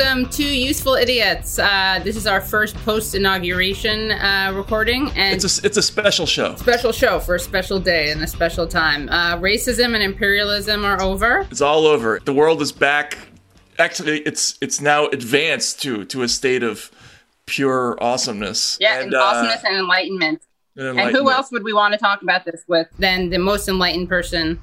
welcome to Useful Idiots. Uh, this is our first post inauguration uh, recording, and it's a, it's a special show. Special show for a special day and a special time. Uh, racism and imperialism are over. It's all over. The world is back. Actually, it's it's now advanced to to a state of pure awesomeness. Yeah, and, awesomeness and enlightenment. and enlightenment. And who else would we want to talk about this with than the most enlightened person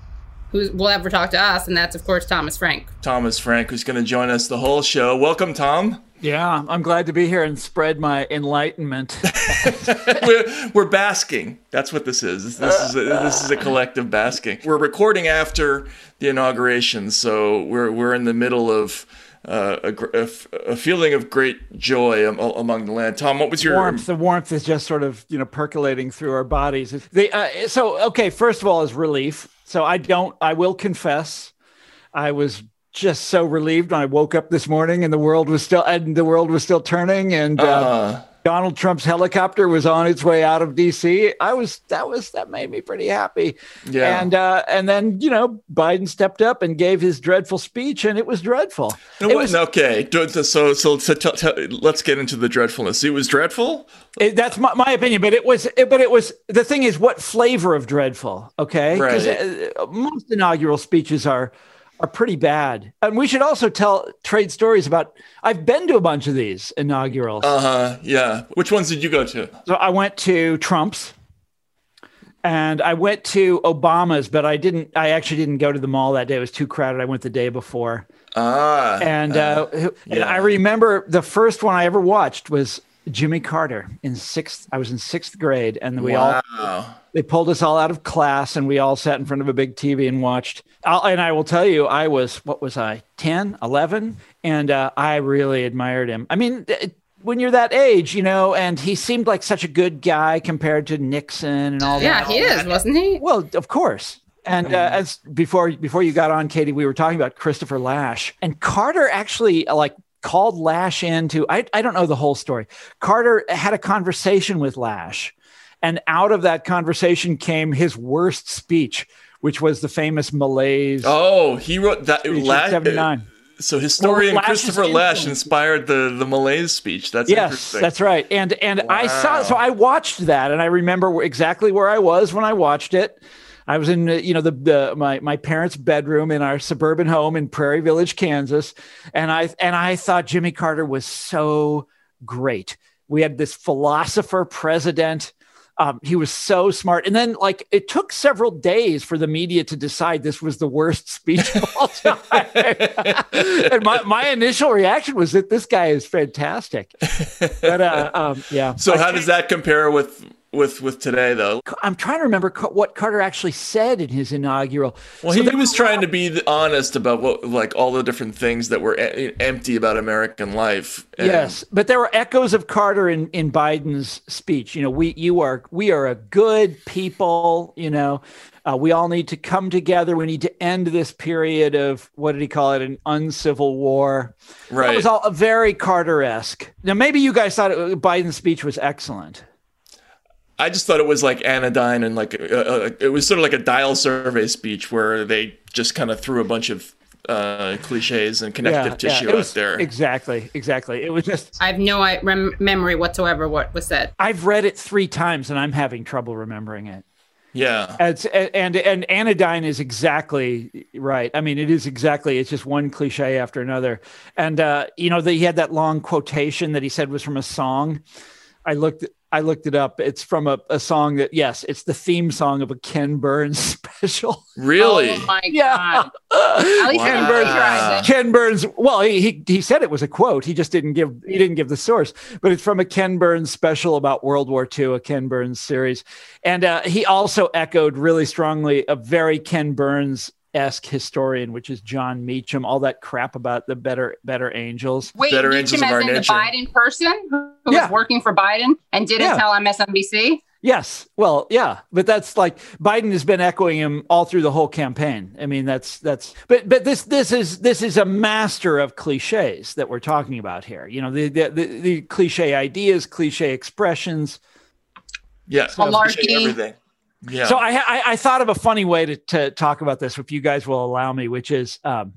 who will ever talk to us, and that's of course Thomas Frank. Thomas Frank, who's going to join us the whole show. Welcome, Tom. Yeah, I'm glad to be here and spread my enlightenment. we're, we're, basking. That's what this is. This is a, this is a collective basking. We're recording after the inauguration, so we're we're in the middle of. Uh, a, a, a, feeling of great joy among the land. Tom, what was your warmth? The warmth is just sort of you know percolating through our bodies. They, uh, so okay, first of all, is relief so I don't, I will confess, I was just so relieved when I woke up this morning and the world was still, and the world was still turning and, uh, uh Donald Trump's helicopter was on its way out of DC. I was that was that made me pretty happy. Yeah. And uh, and then you know Biden stepped up and gave his dreadful speech, and it was dreadful. it was okay. So so, so t- t- let's get into the dreadfulness. It was dreadful. It, that's my, my opinion, but it was. It, but it was the thing is what flavor of dreadful? Okay, because right. uh, most inaugural speeches are are pretty bad. And we should also tell trade stories about. I've been to a bunch of these inaugurals. Uh huh. Yeah. Which ones did you go to? So I went to Trump's, and I went to Obama's, but I didn't. I actually didn't go to the mall that day. It was too crowded. I went the day before. Ah. And uh, uh yeah. and I remember the first one I ever watched was Jimmy Carter in sixth. I was in sixth grade, and we wow. all they pulled us all out of class, and we all sat in front of a big TV and watched. I'll, and I will tell you, I was what was I 10, 11? and uh, I really admired him. I mean. It, when you're that age, you know, and he seemed like such a good guy compared to Nixon and all yeah, that. Yeah, he is, wasn't he? Well, of course. And uh, as before before you got on, Katie, we were talking about Christopher Lasch and Carter actually like called Lasch into, I, I don't know the whole story. Carter had a conversation with Lasch. and out of that conversation came his worst speech, which was the famous Malaise. Oh, he wrote that. La- 79. So historian well, Christopher Lasch inspired the the Malaise speech. That's yes, that's right. And and wow. I saw so I watched that, and I remember exactly where I was when I watched it. I was in you know the, the my my parents' bedroom in our suburban home in Prairie Village, Kansas, and I and I thought Jimmy Carter was so great. We had this philosopher president. Um, he was so smart. And then, like, it took several days for the media to decide this was the worst speech of all time. and my, my initial reaction was that this guy is fantastic. But uh, um, yeah. So, I how does that compare with with with today though. I'm trying to remember what Carter actually said in his inaugural. Well, so he, was trying to be honest about what like all the different things that were e- empty about American life. And... Yes, but there were echoes of Carter in in Biden's speech. You know, we you are we are a good people. You know. Uh, we all need to come together. We need to end this period of what did he call it? An uncivil war. Right. It was all very Carter esque. Now, maybe you guys thought it, Biden's speech was excellent. I just thought it was like anodyne and like uh, uh, it was sort of like a dial survey speech where they just kind of threw a bunch of uh, cliches and connective yeah, tissue yeah, out there. Exactly, exactly. It was just. I have no rem- memory whatsoever what was said. I've read it three times and I'm having trouble remembering it. Yeah. It's, and and anodyne is exactly right. I mean, it is exactly. It's just one cliche after another. And uh, you know, the, he had that long quotation that he said was from a song. I looked I looked it up. It's from a, a song that, yes, it's the theme song of a Ken Burns special. Really? Oh my yeah. god! At least wow. Ken Burns Ken Burns. Well, he, he he said it was a quote. He just didn't give he didn't give the source, but it's from a Ken Burns special about World War II, a Ken Burns series, and uh, he also echoed really strongly a very Ken Burns esque historian, which is Jon Meacham, all that crap about the better better angels. Wait, better Meacham angels of our nature. the Biden person who, who yeah. was working for Biden and didn't yeah. tell MSNBC? Yes. Well, yeah, but that's like Biden has been echoing him all through the whole campaign. I mean, that's that's but but this this is this is a master of cliches that we're talking about here. You know, the the the, the cliche ideas, cliche expressions. Yes, malarkey. Everything. Yeah. So I, I, I thought of a funny way to to talk about this, if you guys will allow me, which is um,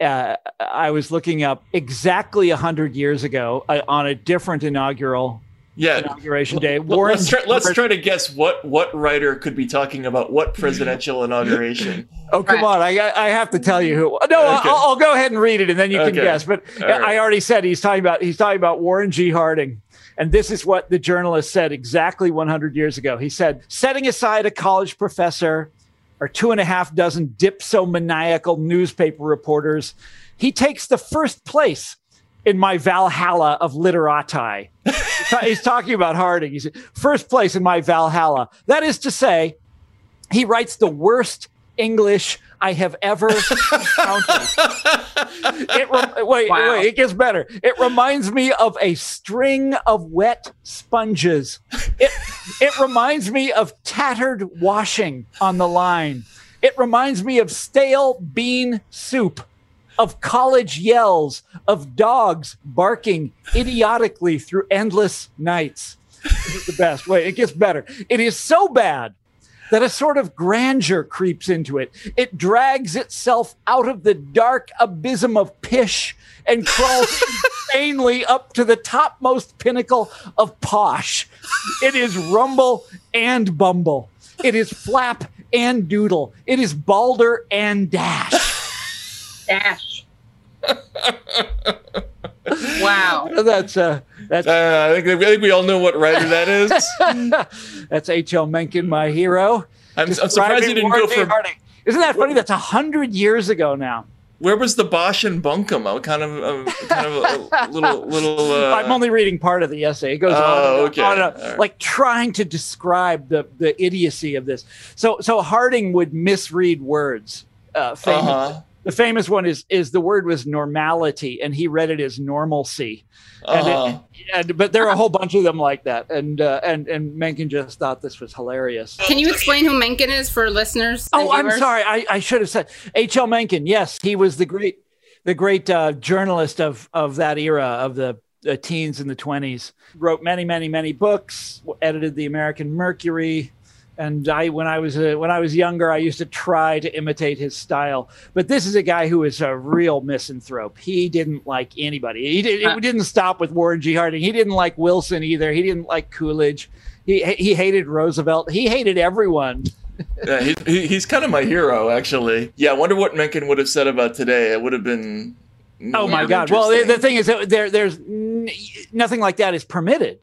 uh, I was looking up exactly 100 years ago uh, on a different inaugural yeah. inauguration day. Warren, let's, try, let's try to guess what what writer could be talking about what presidential inauguration. oh come right. on! I I have to tell you who. No, okay. I'll, I'll, go ahead and read it, and then you can okay. guess. But right. I already said he's talking about he's talking about Warren G. Harding. And this is what the journalist said exactly 100 years ago. He said, setting aside a college professor or two and a half dozen dipsomaniacal newspaper reporters, he takes the first place in my Valhalla of literati. He's talking about Harding. He's first place in my Valhalla. That is to say, he writes the worst English I have ever encountered. it re- wait, wow. wait, it gets better. It reminds me of a string of wet sponges. It, it reminds me of tattered washing on the line. It reminds me of stale bean soup of college yells, of dogs barking idiotically through endless nights. This is the best. Wait, it gets better. It is so bad that a sort of grandeur creeps into it. It drags itself out of the dark abysm of pish and crawls insanely up to the topmost pinnacle of posh. It is rumble and bumble. It is flap and doodle. It is balder and dash. Dash. wow. That's uh that's uh, I, think, I think we all know what writer that is. that's H.L. Mencken, my hero. I'm, I'm surprised you didn't go for. Harding. Isn't that funny? That's a hundred years ago now. Where was the Bosch and Buncombe? I'm kind of, uh, kind of a, little, little. Uh... I'm only reading part of the essay. It goes oh, on, okay. on, on right. like trying to describe the the idiocy of this. So, so Harding would misread words. Uh, Uh-huh the famous one is is the word was normality and he read it as normalcy. And, uh-huh. it, and but there are a whole bunch of them like that. And uh, and and mencken just thought this was hilarious. Can you explain who mencken is for listeners oh i'm sorry. I, I should have said hl mencken yes he was the great the great uh, journalist of of that era of the the teens and the 20s wrote many many many books edited the american mercury and I when I was a, when I was younger, I used to try to imitate his style. But this is a guy who is a real misanthrope. He didn't like anybody. He did, it uh. didn't stop with Warren G. Harding. He didn't like Wilson either. He didn't like Coolidge. He he hated Roosevelt. He hated everyone. yeah, he, he, he's kind of my hero, actually. Yeah, I wonder what Mencken would have said about today. It would have been. Oh my God! Well, the thing is that there there's n- nothing like that is permitted.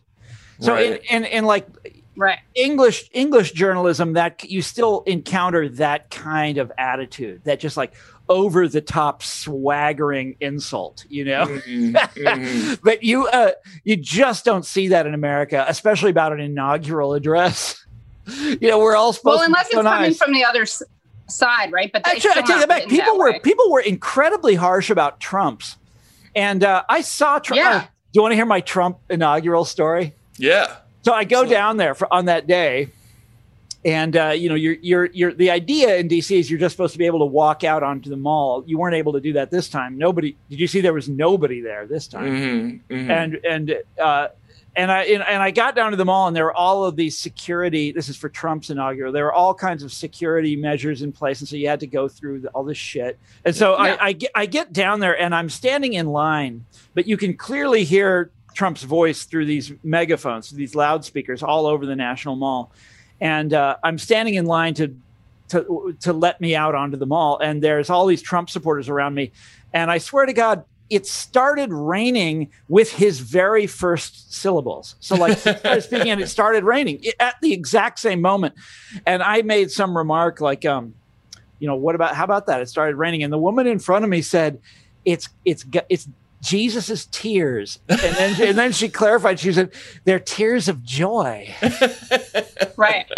So right. in, in in like right. English english journalism that you still encounter that kind of attitude that just like over the top swaggering insult you know? Mm-hmm. Mm-hmm. but you uh you just don't see that in america especially about an inaugural address. You know we're all supposed well unless it's nice. coming from the other s- side right? But actually i take that back. people that were people were incredibly harsh about trump's. And uh i saw trump yeah. Uh, do you want to hear my trump inaugural story? Yeah so I go so, down there for, on that day, and uh, you know, you're you're you're the idea in DC is you're just supposed to be able to walk out onto the mall. You weren't able to do that this time. Nobody did you see there was nobody there this time, mm-hmm, mm-hmm. and and uh, and I and, and, I got down to the mall and there were all of these security. This is for Trump's inaugural. There were all kinds of security measures in place, and so you had to go through the, all this shit. And so yeah. I, I get I get down there and I'm standing in line, but you can clearly hear Trump's voice through these megaphones, these loudspeakers all over the National Mall. And uh, I'm standing in line to, to, to let me out onto the mall. And there's all these Trump supporters around me. And I swear to God, it started raining with his very first syllables. So, like, speaking, and it started raining at the exact same moment. And I made some remark like, um, you know, what about how about that? It started raining, and the woman in front of me said, "It's it's it's Jesus's tears. And then, and then she clarified, she said, they're tears of joy. right.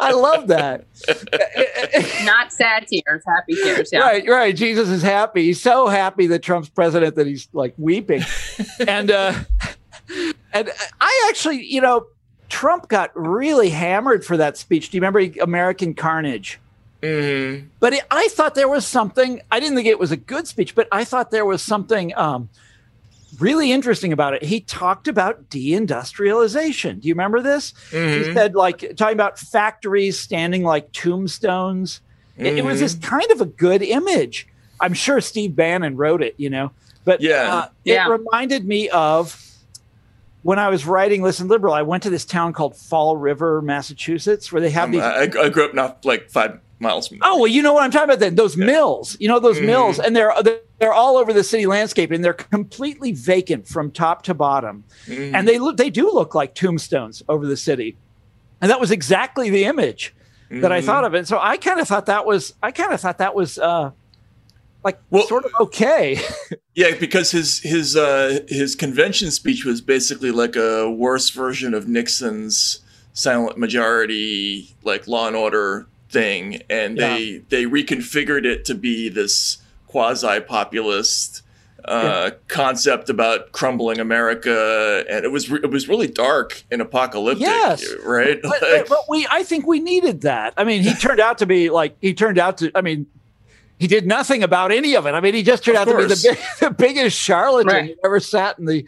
I love that. Not sad tears, happy tears. Yeah. Right, right. Jesus is happy. He's so happy that Trump's president that he's like weeping. and, uh, and I actually, you know, Trump got really hammered for that speech. Do you remember American Carnage? Mm-hmm. But it, I thought there was something. I didn't think it was a good speech, but I thought there was something um, really interesting about it. He talked about deindustrialization. Do you remember this? Mm-hmm. He said, like, talking about factories standing like tombstones. Mm-hmm. It, it, was this mm-hmm. kind of a good image I'm sure Steve Bannon wrote it, you know, but yeah, uh, it yeah. reminded me of when I was writing Listen Liberal. I went to this town called Fall River, Massachusetts, where they have um, these. I, I, grew up not like five miles. Oh well, you know what I'm talking about then. Those yeah. mills, you know those mm-hmm. mills, and they're they're all over the city landscape, and they're completely vacant from top to bottom, mm-hmm. and they look they do look like tombstones over the city, and that was exactly the image mm-hmm. that I thought of and So I kind of thought that was I kind of thought that was uh, like well, sort of okay. yeah, because his his uh, his convention speech was basically like a worse version of Nixon's silent majority, like Law and Order thing, and yeah. they they reconfigured it to be this quasi populist. Uh, yeah. concept about crumbling America, and it was re- it was really dark and apocalyptic. Yes, right. But, like, but we, I think we needed that. I mean, he turned out to be like he turned out to. I mean, he did nothing about any of it. I mean, he just turned out course. to be the, big, the biggest charlatan right. who ever sat in the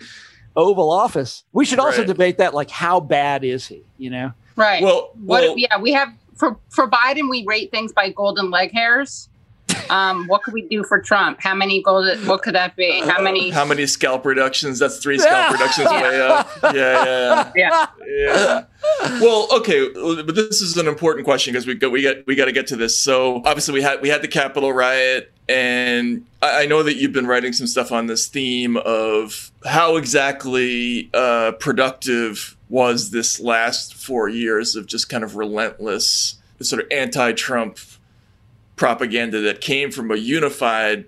Oval Office. We should also right. debate that, like, how bad is he? You know? Right. Well, well what? Yeah, we have for for Biden, we rate things by golden leg hairs. Um, what could we do for Trump? How many gold? What could that be? How many? How many scalp reductions? That's three scalp reductions way up. Yeah, yeah, yeah. yeah. Well, okay, but this is an important question because we got we got we got to get to this. So obviously we had we had the Capitol riot, and I, I know that you've been writing some stuff on this theme of how exactly uh, productive was this last four years of just kind of relentless sort of anti-Trump propaganda that came from a unified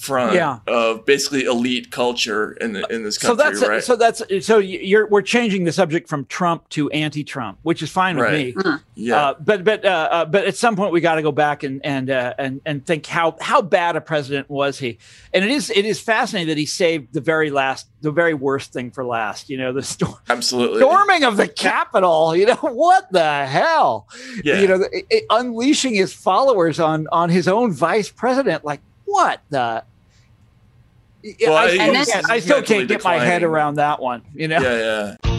front yeah. of basically elite culture in the, in this country. So that's right? so that's so you're we're changing the subject from Trump to anti-Trump, which is fine with me. Mm-hmm. Yeah, uh, but but uh, uh, but at some point we got to go back and and uh, and and think how how bad a president was he? And it is it is fascinating that he saved the very last the very worst thing for last. You know the storm absolutely storming of the Capitol. You know what the hell? Yeah. You know it, it, unleashing his followers on on his own vice president like what the well, I, I, then, I, still can't get declining. my head around that one. You know? Yeah, yeah.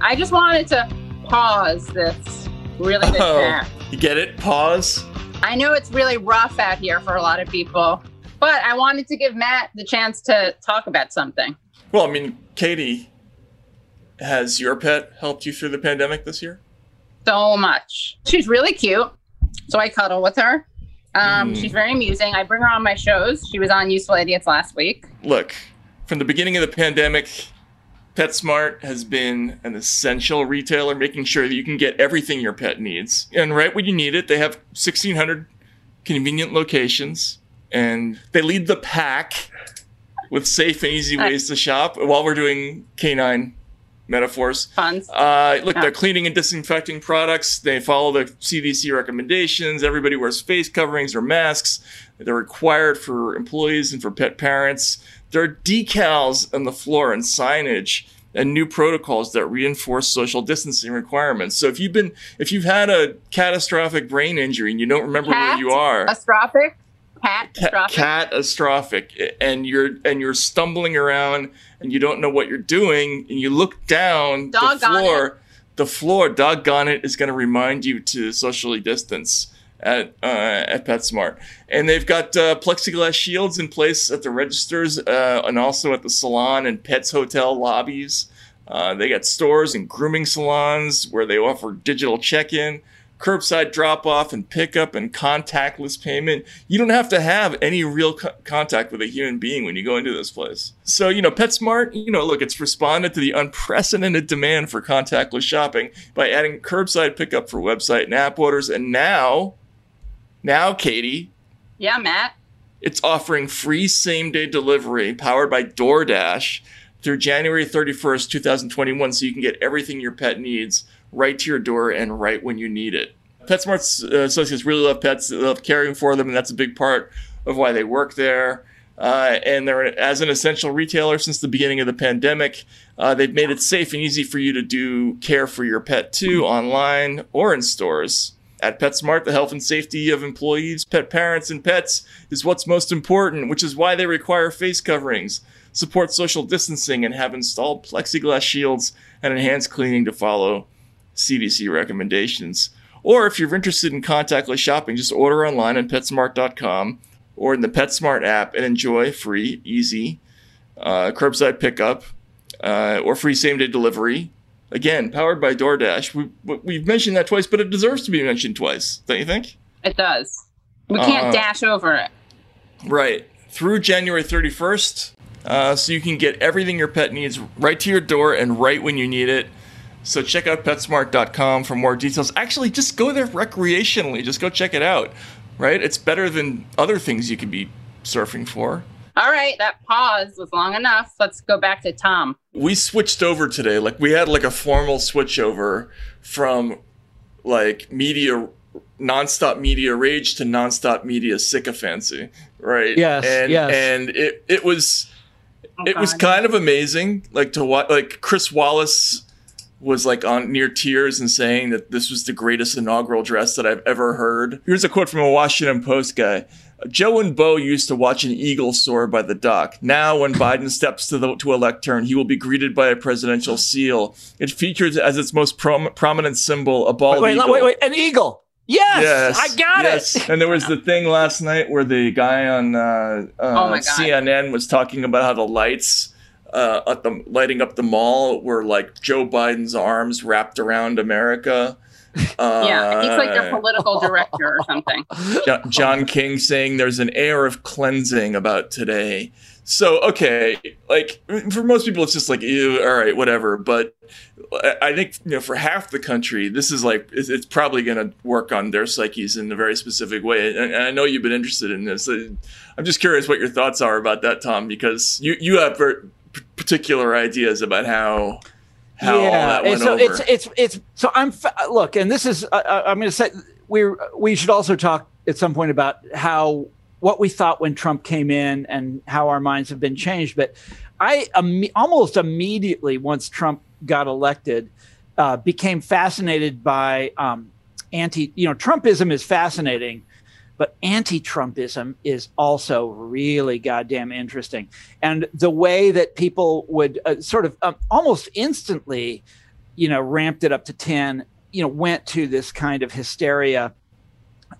I just wanted to pause this really good oh, chat. You get it? Pause. I know it's really rough out here for a lot of people, but I wanted to give Matt the chance to talk about something. Well, I mean, Katie, has your pet helped you through the pandemic this year? So much. She's really cute. So I cuddle with her. Um, mm. She's very amusing. I bring her on my shows. She was on Useful Idiots last week. Look, from the beginning of the pandemic, PetSmart has been an essential retailer, making sure that you can get everything your pet needs. And right when you need it, they have 1,600 convenient locations, and they lead the pack with safe and easy ways to shop while we're doing canine metaphors. Puns. Uh, look, yeah. they're cleaning and disinfecting products. They follow the CDC recommendations. Everybody wears face coverings or masks. They're required for employees and for pet parents. There are decals on the floor and signage and new protocols that reinforce social distancing requirements. So if you've been, if you've had a catastrophic brain injury and you don't remember Cat- where you are, catastrophic, catastrophic, catastrophic, and you're and you're stumbling around and you don't know what you're doing, and you look down Dog the floor, the floor, doggone it, is going to remind you to socially distance at uh, at PetSmart, and they've got uh, plexiglass shields in place at the registers uh, and also at the salon and Pets Hotel lobbies. Uh, they got stores and grooming salons where they offer digital check-in curbside drop off and pickup and contactless payment. You don't have to have any real co- contact with a human being when you go into this place. So, you know, PetSmart, you know, look, it's responded to the unprecedented demand for contactless shopping by adding curbside pickup for website and app orders. And now, now, Katie. Yeah, Matt. It's offering free same day delivery powered by DoorDash through January 31st, 2021, so you can get everything your pet needs right to your door and right when you need it. PetSmart uh, associates really love pets, they love caring for them, and that's a big part of why they work there. Uh, and they're as an essential retailer since the beginning of the pandemic. Uh, they've made it safe and easy for you to do care for your pet too, online or in stores. At PetSmart, the health and safety of employees, pet parents, and pets is what's most important, which is why they require face coverings, support social distancing, and have installed plexiglass shields and enhanced cleaning to follow CDC recommendations. Or if you're interested in contactless shopping, just order online at PetSmart.com or in the PetSmart app and enjoy free, easy uh, curbside pickup uh, or free same day delivery. Again, powered by DoorDash. We, we've mentioned that twice, but it deserves to be mentioned twice, don't you think? It does. We can't uh, dash over it. Right. Through January 31st. Uh, so you can get everything your pet needs right to your door and right when you need it. So check out PetSmart.com for more details. Actually, just go there recreationally. Just go check it out. Right? It's better than other things you could be surfing for. All right, that pause was long enough. Let's go back to Tom. We switched over today. Like we had like a formal switch over from like media nonstop media rage to nonstop media sycophancy, right? Yes. And yes. and it it was oh, it God. was kind of amazing like to watch like Chris Wallace was like on near tears and saying that this was the greatest inaugural dress that I've ever heard. Here's a quote from a Washington Post guy. Joe and Bo used to watch an eagle soar by the dock. Now, when Biden steps to the to a lectern, he will be greeted by a presidential seal. It features as its most prom- prominent symbol a bald wait, eagle. Wait, wait, wait, an eagle. Yes, yes, I got yes. it. and there was the thing last night where the guy on uh, uh, oh CNN was talking about how the lights uh, at the lighting up the mall were like Joe Biden's arms wrapped around America. Uh, yeah, he's like their political director or something. John King saying there's an air of cleansing about today. So okay, like for most people, it's just like, ew, all right, whatever. But I think you know, for half the country, this is like it's, probably going to work on their psyches in a very specific way. And, and, I know you've been interested in this. I'm just curious what your thoughts are about that, Tom, because you you have very particular ideas about how how yeah. and so over. it's it's it's so I'm look, and this is uh, I'm going to say we we should also talk at some point about how what we thought when Trump came in and how our minds have been changed. But I um, almost immediately, once Trump got elected, uh, became fascinated by um, anti. You know, Trumpism is fascinating, but anti-Trumpism is also really goddamn interesting. And the way that people would uh, sort of um, almost instantly, you know, ramped it up to ten. You know, went to this kind of hysteria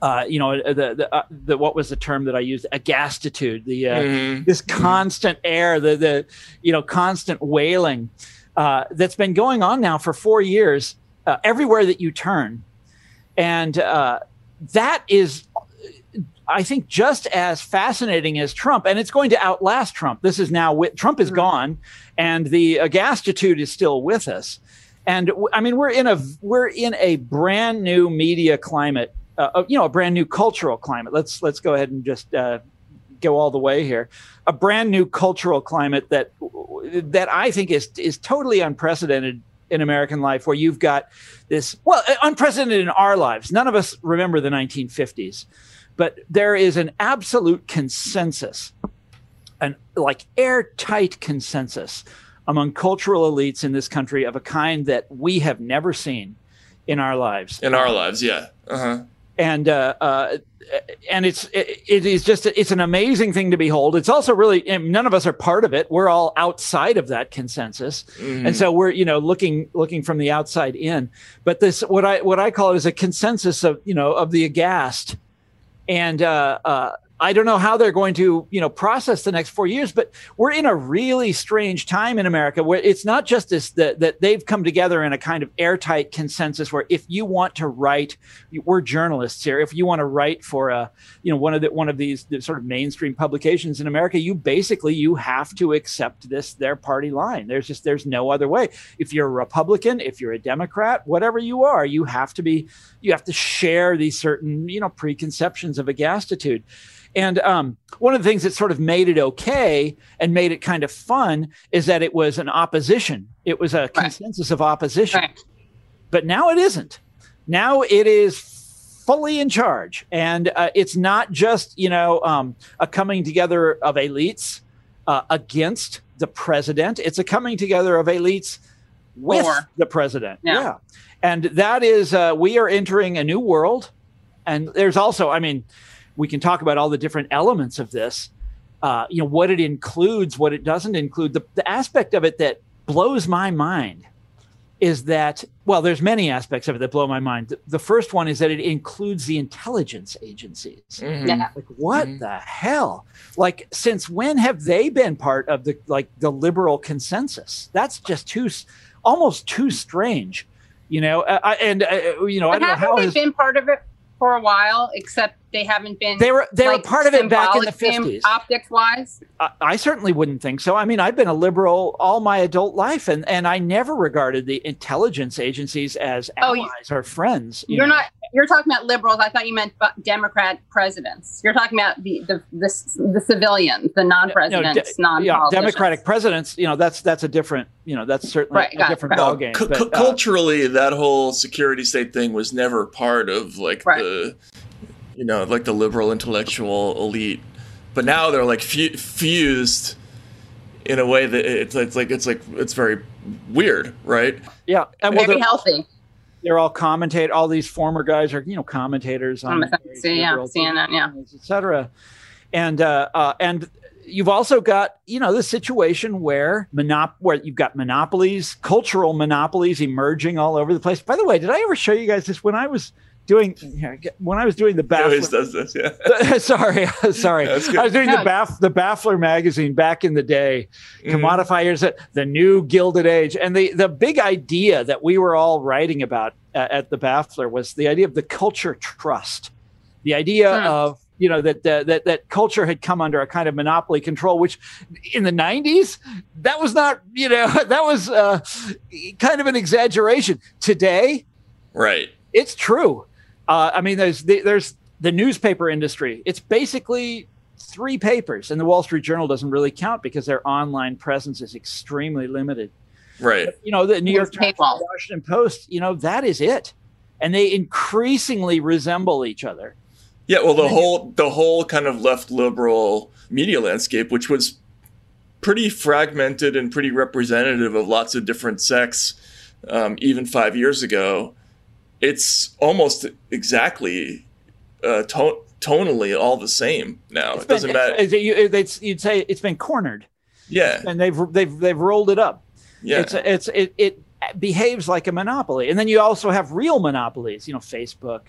uh, you know, the the, uh, the what was the term that I used? Agastitude, the uh, mm-hmm. this constant air, the the you know constant wailing uh, that's been going on now for four years, uh, everywhere that you turn, and uh, that is. I think just as fascinating as Trump, and it's going to outlast Trump. This is now Trump is mm-hmm. gone, and the agastitude is still with us. And I mean, we're in a we're in a brand new media climate uh, you know a brand new cultural climate. Let's let's go ahead and just uh, go all the way here. A brand new cultural climate that that I think is is totally unprecedented in American life, where you've got this well unprecedented in our lives. None of us remember the 1950s, but there is an absolute consensus, an like airtight consensus among cultural elites in this country of a kind that we have never seen in our lives. In our lives, yeah. Uh-huh and uh, uh, and it's it, it is just it's an amazing thing to behold. It's also really none of us are part of it. We're all outside of that consensus, mm-hmm. and so we're you know looking looking from the outside in. But this what I what I call it is a consensus of you know of the aghast, and uh, uh I don't know how they're going to, you know, process the next four years, but we're in a really strange time in America where it's not just this that, that they've come together in a kind of airtight consensus where if you want to write, we're journalists here. If you want to write for a, you know, one of the one of these the sort of mainstream publications in America, you basically you have to accept this their party line. There's just there's no other way. If you're a Republican, if you're a Democrat, whatever you are, you have to be you have to share these certain you know preconceptions of agastitude. And um, one of the things that sort of made it okay and made it kind of fun is that it was an opposition. It was a right. consensus of opposition. Right. But now it isn't. Now it is fully in charge, and uh, it's not just you know um, a coming together of elites uh, against the president. It's a coming together of elites with or, the president. Yeah. yeah. And that is, uh, we are entering a new world. And there's also, I mean, we can talk about all the different elements of this. Uh, you know what it includes, what it doesn't include. The, the aspect of it that blows my mind is that well there's many aspects of it that blow my mind the first one is that it includes the intelligence agencies mm-hmm. yeah. like what mm-hmm. the hell like since when have they been part of the like the liberal consensus that's just too almost too strange you know uh, and uh, you know but i don't know how they has, been part of it for a while, except they haven't been. They were they like, were part of it back in the fifties. Optics wise, I, I, certainly wouldn't think so. I mean, I've been a liberal all my adult life, and and I never regarded the intelligence agencies as oh, allies or friends. You are not. You're talking about liberals. I thought you meant Democrat presidents. You're talking about the the the, the civilians, the non-presidents, no, de- non yeah, Democratic presidents. You know, that's that's a different. You know, that's certainly right, a different ballgame. C- but, uh, culturally, that whole security state thing was never part of like right. the you know, like the liberal intellectual elite. But now they're like fu- fused in a way that it's, it's like it's like it's very weird, right? Yeah, and well, very healthy. They're all commentate. All these former guys are you know commentators on MSNBC, yeah, CNN, yeah, etc. And uh, uh, and you've also got you know the situation where monop where you've got monopolies, cultural monopolies emerging all over the place. By the way, did I ever show you guys this when I was doing when I was doing the Baffler. always does this, yeah. sorry, sorry. I was doing the Baff the Baffler magazine back in the day. Mm-hmm. Commodifiers, the new Gilded Age, and the the big idea that we were all writing about at, at the Baffler was the idea of the culture trust, the idea hmm. of you know that, uh, that that culture had come under a kind of monopoly control which in the 90s that was not you know that was uh, kind of an exaggeration today right it's true uh, I mean, there's the, there's the newspaper industry. It's basically three papers, and the Wall Street Journal doesn't really count because their online presence is extremely limited. Right. But, you know, the New York Times, Washington Post. You know, that is it, and they increasingly resemble each other. Yeah. Well, the whole the whole kind of left liberal media landscape, which was pretty fragmented and pretty representative of lots of different sects, um, even five years ago it's almost exactly uh, to- tonally all the same now. It's it doesn't matter. It's, it's, you'd say it's been cornered. Yeah, and they've they've they've rolled it up. Yeah, it's it's it, it behaves like a monopoly, and then you also have real monopolies. You know, Facebook,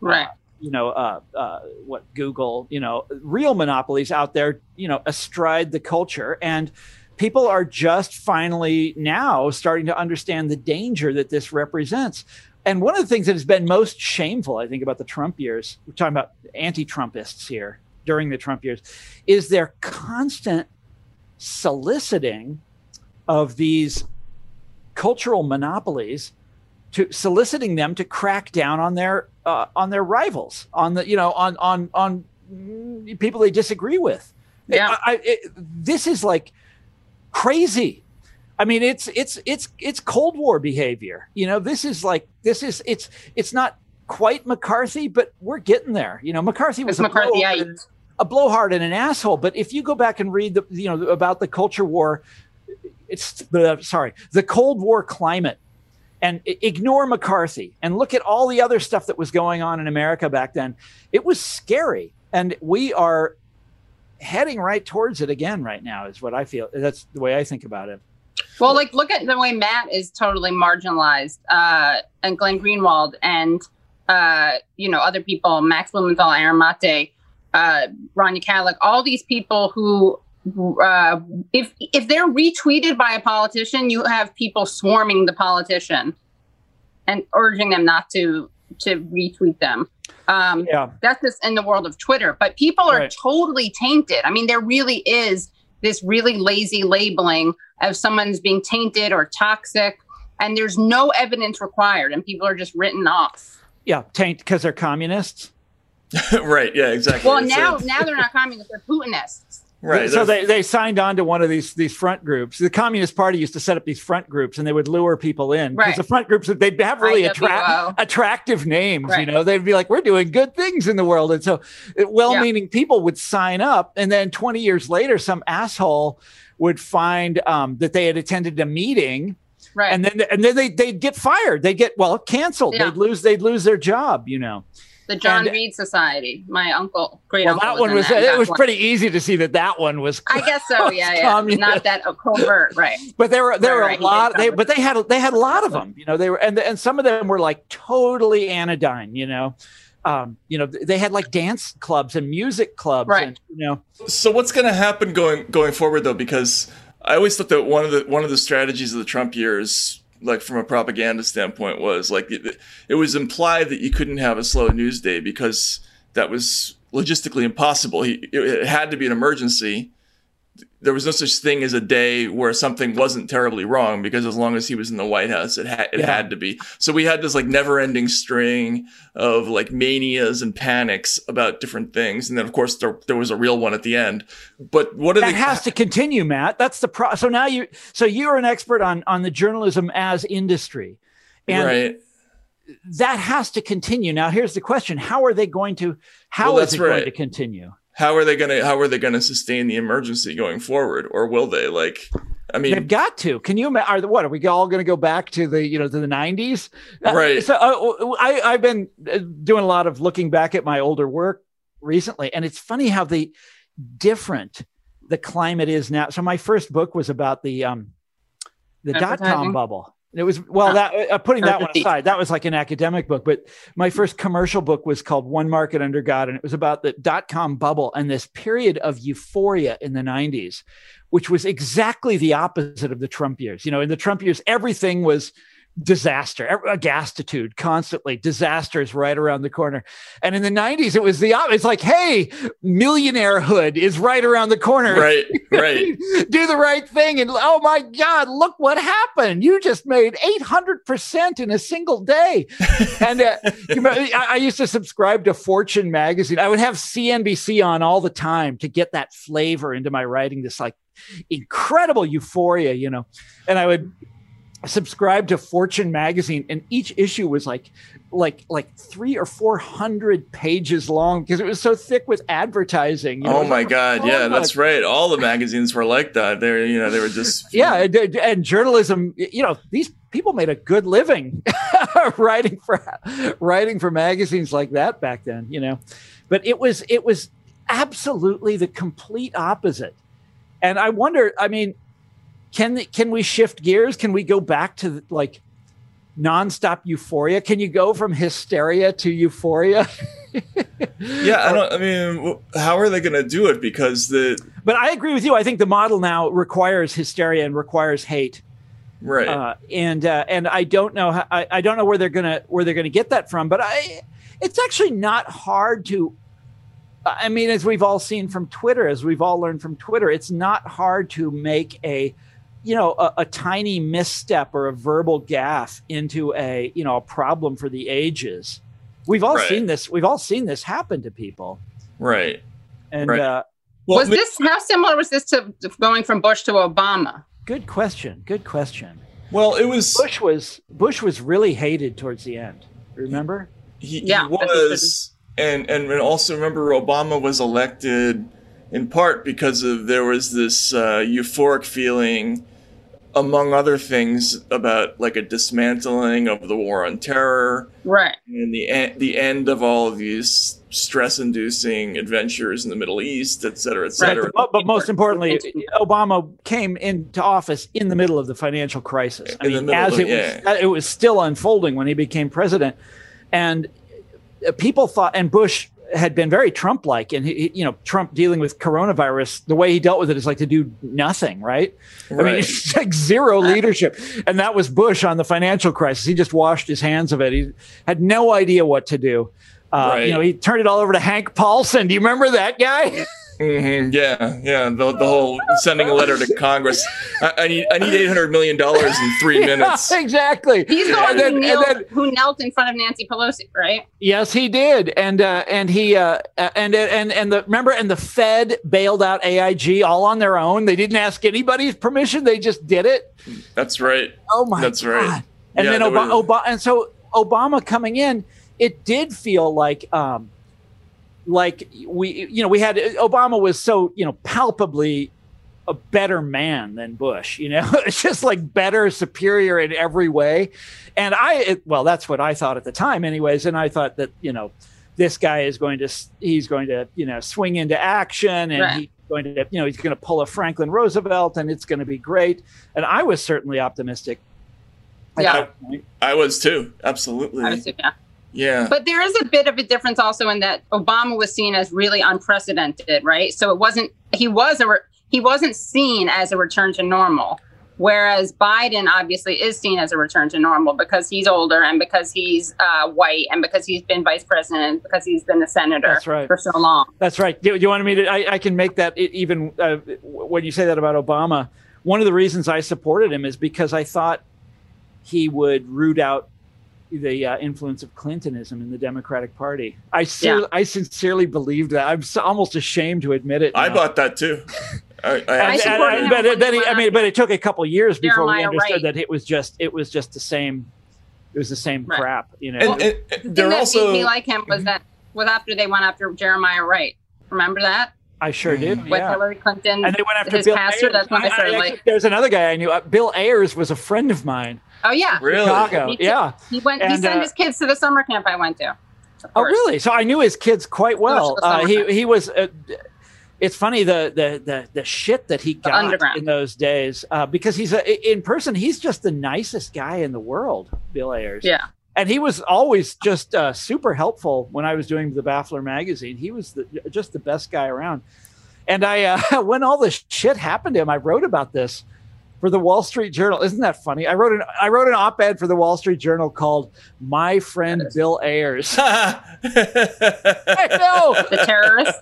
right? Uh, you know, uh, uh, what Google? You know, real monopolies out there. You know, astride the culture and people are just finally now starting to understand the danger that this represents and one of the things that has been most shameful, I think, about the Trump years, we're talking about anti Trumpists here during the Trump years, is their constant soliciting of these cultural monopolies to soliciting them to crack down on their uh, on their rivals on the you know on on on people they disagree with. Yeah. I, I, it, this is like crazy I mean, it's it's it's it's Cold War behavior. You know, this is like this is it's it's not quite McCarthy, but we're getting there. You know, McCarthy was a blowhard, a blowhard and an asshole. But if you go back and read the you know about the culture war, it's uh, sorry the Cold War climate, and ignore McCarthy and look at all the other stuff that was going on in America back then. It was scary, and we are heading right towards it again right now. Is what I feel. That's the way I think about it. Well, like look at the way Matt is totally marginalized, uh, and Glenn Greenwald, and uh, you know other people, Max Blumenthal, Aaron Mate, uh, Rania Khalek, all these people who, uh, if if they're retweeted by a politician, you have people swarming the politician and urging them not to to retweet them. Um, yeah, that's just in the world of Twitter. But people are right. totally tainted. I mean, there really is this really lazy labeling of someone's being tainted or toxic, and there's no evidence required, and people are just written off. Yeah, taint because they're communists. right. Yeah. Exactly. Well, now now they're not communists; they're Putinists. Right. So they, they signed on to one of these these front groups. The Communist Party used to set up these front groups, and they would lure people in because right. the front groups they'd have really attra- attractive names. Right. You know, they'd be like, "We're doing good things in the world," and so well-meaning yeah. people would sign up, and then 20 years later, some asshole would find um, that they had attended a meeting right and then and then they they'd get fired they'd get well canceled yeah. they'd lose they'd lose their job you know The John And- Reed Society. My uncle, great Well, uncle. that one was that. it was one. pretty easy to see that that one was. I guess so. Yeah, yeah. communist. Not that covert, right? But there were there Right, were a he lot. did They but they had they had a lot of them. You know, they were and and some of them were like totally anodyne. You know, um, you know they had like dance clubs and music clubs. Right. And, you know, So what's going to happen going going forward though? Because I always thought that one of the one of the strategies of the Trump years, like from a propaganda standpoint, was like it, it was implied that you couldn't have a slow news day because that was logistically impossible. He, it, it had to be an emergency. There was no such thing as a day where something wasn't terribly wrong because as long as he was in the White House, it had it Yeah. had to be. So we had this like never-ending string of like manias and panics about different things, and then of course there, there was a real one at the end. But what are that they? has to continue, Matt. That's the pro. So now you so you're an expert on on the journalism as industry, and right. that has to continue. Now here's the question: How are they going to? How Well, is it going to continue? How are they gonna How are they gonna sustain the emergency going forward, or will they? Like, I mean, They've got to. Can you? ima- Are the, what? Are we all going to go back to the you know to the nineties? Right. So uh, I I've been uh, doing a lot of looking back at my older work recently, and it's funny how the different the climate is now. So my first book was about the um the dot com bubble. It was well that uh, putting that one aside. That was like an academic book, but my first commercial book was called One Market Under God, and it was about the dot com bubble and this period of euphoria in the '90s, which was exactly the opposite of the Trump years. You know, in the Trump years, everything was disaster, a gastitude, constantly disasters right around the corner. And in the '90s, it was the. It's like, hey, millionairehood is right around the corner right, right. do the right thing and oh my god look what happened you just made 800% in a single day and uh, I, I used to subscribe to fortune magazine i would have cnbc on all the time to get that flavor into my writing this like incredible euphoria you know and i would subscribe to fortune magazine and each issue was like like like three or four hundred pages long because it was so thick with advertising you know? Oh my like, God! oh Yeah, that's right. All the magazines were like that. They, were, you know, they were just yeah and, and journalism you know these people made a good living writing for writing for magazines like that back then you know but it was it was absolutely the complete opposite and i wonder i mean can can we shift gears can we go back to like nonstop euphoria can you go from hysteria to euphoria Yeah, I don't. I mean, how are they going to do it? Because the but i agree with you i think the model now requires hysteria and requires hate right, uh, and uh, and I don't know how, I, I don't know where they're gonna where they're gonna get that from, but I it's actually not hard to. I mean, as we've all seen from Twitter, as we've all learned from Twitter, it's not hard to make a you know a, a tiny misstep or a verbal gaffe into a you know a problem for the ages. We've all Right. seen this. We've all seen this happen to people, right. and Right. uh, Well, was this how similar was this to going from Bush to Obama? good question. Good question. well, it was. Bush was Bush was really hated towards the end. Remember? he, Yeah, he that's was and and and also remember obama was elected in part because of there was this uh, euphoric feeling among other things about like a dismantling of the war on terror Right. and the the end of all of these stress inducing adventures in the middle east et cetera et cetera But, but most importantly, Obama came into office in the middle of the financial crisis. I In the mean, middle as of it it, was, it was still unfolding when he became president, and uh, people thought, and Bush had been very Trump-like, and he, you know, Trump dealing with coronavirus, the way he dealt with it is like to do nothing, right? I mean, it's like zero leadership, and that was Bush on the financial crisis. He just washed his hands of it. He had no idea what to do. Uh, Right. You know, he turned it all over to Hank Paulson. Do you remember that guy? Mhm, yeah yeah the, the whole sending a letter to congress I, I need i need 800 million dollars in three minutes exactly. He's the And one then- who, knelt, then- who knelt in front of Nancy Pelosi, right? yes, he did, and uh, and he uh, and and and the remember, and the Fed bailed out AIG all on their own. They didn't ask anybody's permission; they just did it. that's right Oh my That's god! right. And Yeah, then Obama, was- Obama, and so Obama coming in, it did feel like. Um, like we, you know, we had Obama was so you know palpably a better man than Bush. You know, it's just like better, superior in every way. And I, it, well, that's what I thought at the time, anyways. And I thought that you know, this guy is going to he's going to you know swing into action and Right. he's going to you know he's going to pull a Franklin Roosevelt and it's going to be great. And I was certainly optimistic. Yeah. that. I was too. Absolutely. I was- yeah. Yeah. But there is a bit of a difference also in that Obama was seen as really unprecedented, right? So it wasn't he was a re- he wasn't seen as a return to normal, whereas Biden obviously is seen as a return to normal because he's older and because he's uh, white and because he's been vice president because he's been a senator That's right. for so long. That's right. Do, do you want me to? I, I can make that even uh, when you say that about Obama. One of the reasons I supported him is because I thought he would root out the uh, influence of Clintonism in the Democratic Party. I ser- Yeah. I sincerely believed that. I'm so, almost ashamed to admit it. I bought that too. I, I, And- I him but when then he he, I mean, but it took a couple years before we understood Wright. that it was just it was just the same. It was the same Right. crap, you know. and, and, and The thing that also made me like him was that was after they went after Jeremiah Wright. Remember that I sure did. with Yeah. Hillary Clinton? And they went after his Bill pastor. Ayers. That's why I I- started I- like, there's another guy I knew. Uh, Bill Ayers was a friend of mine. Oh yeah, really. Chicago. Me too. Yeah. he went. he sent uh, his kids to the summer camp I went to. Oh, really? So I knew his kids quite well. Uh, he he was. Uh, it's funny the, the the the shit that he got in those days uh, because he's a, in person. He's just the nicest guy in the world, Bill Ayers. Yeah. and he was always just uh, super helpful when I was doing the Baffler magazine. He was the, just the best guy around. And I, uh, when all this shit happened to him, I wrote about this for the Wall Street Journal. Isn't that funny? I wrote an I wrote an op-ed for the Wall Street Journal called "My Friend Bill Ayers." I know. The terrorist.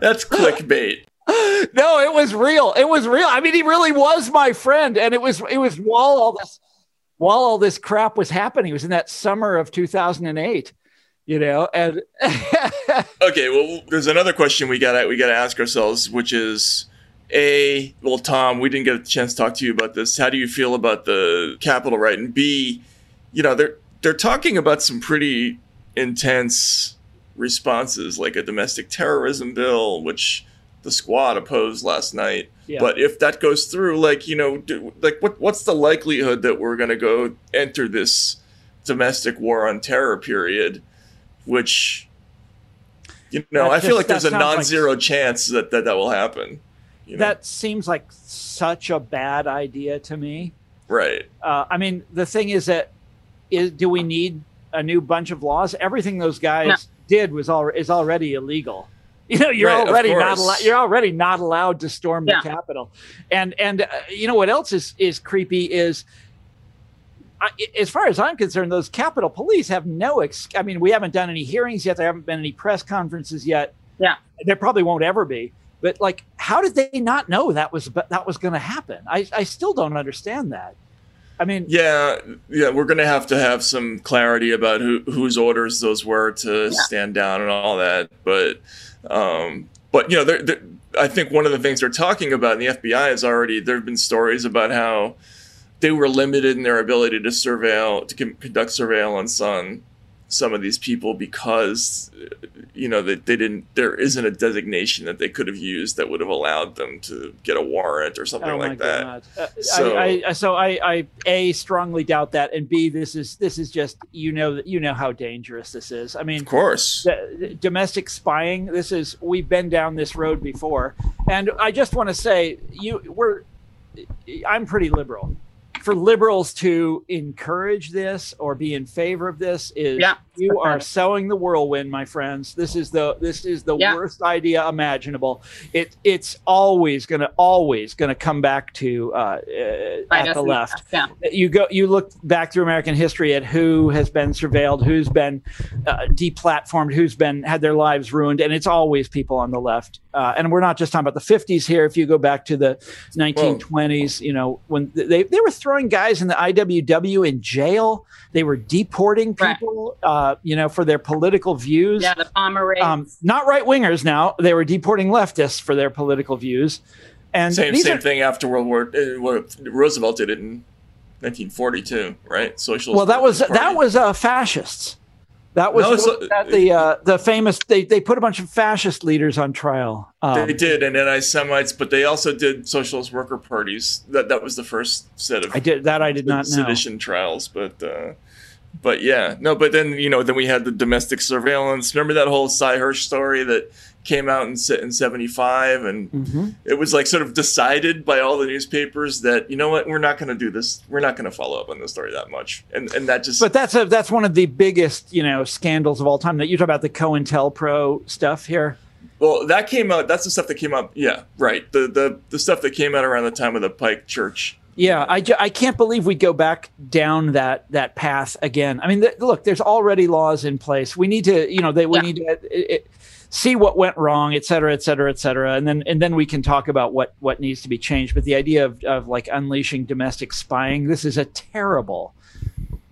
That's clickbait. no, it was real. It was real. I mean, he really was my friend, and it was it was while all this while all this crap was happening. It was in that summer of 2008, you know, and Okay, well, there's another question we gotta we gotta ask ourselves, which is, a well, Tom, we didn't get a chance to talk to you about this. How do you feel about the capital right? And B, you know, they're they're talking about some pretty intense responses, like a domestic terrorism bill, which the squad opposed last night. Yeah. But if that goes through, like you know, do, like what what's the likelihood that we're gonna go enter this domestic war on terror period, which you know, That I feel just- like there's a non-zero chance that, that that will happen. You know? that seems like such a bad idea to me. right. Uh, I mean, the thing is that is do we need a new bunch of laws? Everything those guys No. did was al- is already illegal. You know, you're Right, already not course. allowed. You're already not allowed to storm Yeah. the Capitol. And and uh, you know what else is is creepy is. I, as far as I'm concerned, those Capitol Police have no. Ex- I mean, we haven't done any hearings yet. There haven't been any press conferences yet. Yeah. there probably won't ever be. But like, how did they not know that was that was going to happen? I, I still don't understand that. I mean, Yeah, yeah, we're gonna have to have some clarity about who whose orders those were to stand down and all that. But, um, but you know, they're, they're, I think one of the things they're talking about in the FBI is already there have been stories about how they were limited in their ability to surveil to con- conduct surveillance on some of these people because you know they, they didn't there isn't a designation that they could have used that would have allowed them to get a warrant or something oh like that. Uh, So- I, I, so I, I a strongly doubt that, and b this is this is just you know that you know how dangerous this is. I mean, of course the, the domestic spying. This is we've been down this road before, and I just want to say you we're I'm pretty liberal. For liberals to encourage this or be in favor of this is Yeah, you are pathetic. sowing the whirlwind, my friends. This is the this is the Yeah. worst idea imaginable. It it's always gonna always gonna come back to uh, uh, at the left Yeah. you go you look back through american history at who has been surveilled who's been uh, deplatformed who's been had their lives ruined and it's always people on the left uh, and we're not just talking about the 50s here if you go back to the 1920s you know when they, they were throwing guys in the iww in jail they were deporting Right. people uh, you know for their political views Yeah. The bomber um, not right wingers now they were deporting leftists for their political views and Same same are, thing after World War. Uh, Roosevelt did it in 1942, right? Socialist. well that was Party. that was uh, fascists that was No, uh, that the uh, the famous they, they put a bunch of fascist leaders on trial um, They did, and anti-Semites, but they also did socialist worker parties. That that was the first set of i did that i did not know sedition trials. But uh, but yeah, no, but then you know, then we had the domestic surveillance. Remember that whole Sy Hersh story that came out in in '75, and mm-hmm. it was like sort of decided by all the newspapers that you know what, we're not going to do this. We're not going to follow up on this story that much, and and that just. But that's a that's one of the biggest you know scandals of all time. That you talk about the COINTELPRO stuff here. Well, that came out. That's the stuff that came out. Yeah, right. The the the stuff that came out around the time of the Pike Church yeah, I, I can't believe we go back down that that path again. I mean, th- look, there's already laws in place. We need to, you know, they, we yeah. need to it, it, see what went wrong, et cetera, et cetera, et cetera, and then and then we can talk about what what needs to be changed. But the idea of of like unleashing domestic spying, this is a terrible.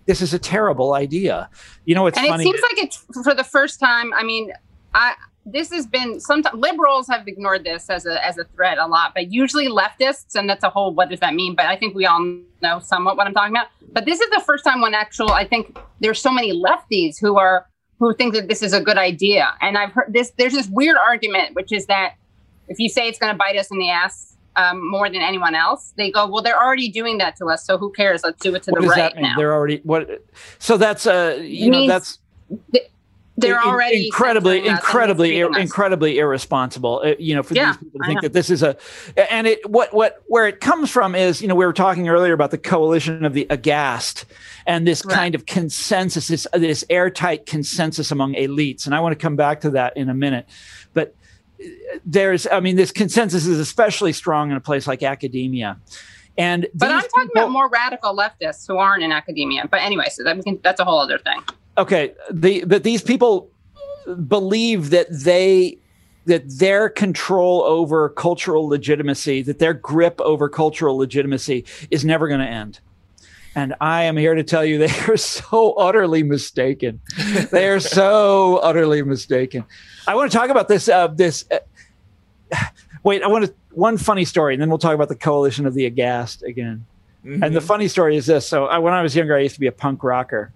This is a terrible idea. You know, it's and funny. it seems like it's for the first time. I mean, I this has been sometimes liberals have ignored this as a as a threat a lot, but usually leftists, and that's a whole what does that mean? But I think we all know somewhat what I'm talking about. But this is the first time when actual I think there's so many lefties who are who think that this is a good idea. And I've heard this there's this weird argument, which is that if you say it's gonna bite us in the ass um, more than anyone else, they go, Well, they're already doing that to us, so who cares? Let's do it to what the right now. They're already what so that's uh you know that's they're already incredibly incredibly ir- incredibly irresponsible uh, you know for yeah, these people to think that this is a and it what what where it comes from is you know we were talking earlier about the coalition of the aghast and this right. kind of consensus this this airtight consensus among elites. And i want to come back to that in a minute. But uh, there's i mean this consensus is especially strong in a place like academia. And but i'm talking people, about more radical leftists who aren't in academia. But anyway so that can, that's a whole other thing. Okay the but these people believe that they that their control over cultural legitimacy that their grip over cultural legitimacy is never going to end and I am here to tell you they are so utterly mistaken. they are so utterly mistaken. I want to talk about this. Uh, this. Uh, wait, I want to one funny story, and then we'll talk about the coalition of the aghast again. Mm-hmm. And the funny story is this: so I, when I was younger, I used to be a punk rocker,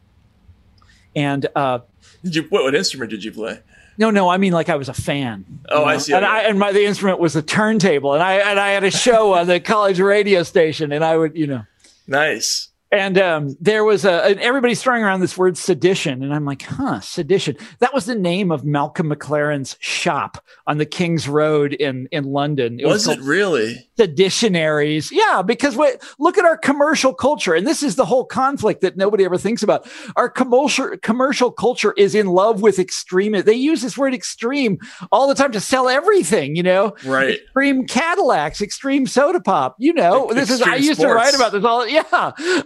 and uh, did you what, what instrument did you play? No, no, I mean like I was a fan. Oh, know? I see. And I and my the instrument was a turntable, and I and I had a show on the college radio station, and I would you know. Nice. And um, there was a, and everybody's throwing around this word sedition. And I'm like, huh, sedition. That was the name of Malcolm McLaren's shop on the King's Road in, in London. It was, was it really? Seditionaries. Yeah, because look at our commercial culture. And this is the whole conflict that nobody ever thinks about. Our commercial, commercial culture is in love with extreme. They use this word extreme all the time to sell everything, you know? Right. Extreme Cadillacs, extreme soda pop. You know, this is, I used sports. to write about this all. Yeah.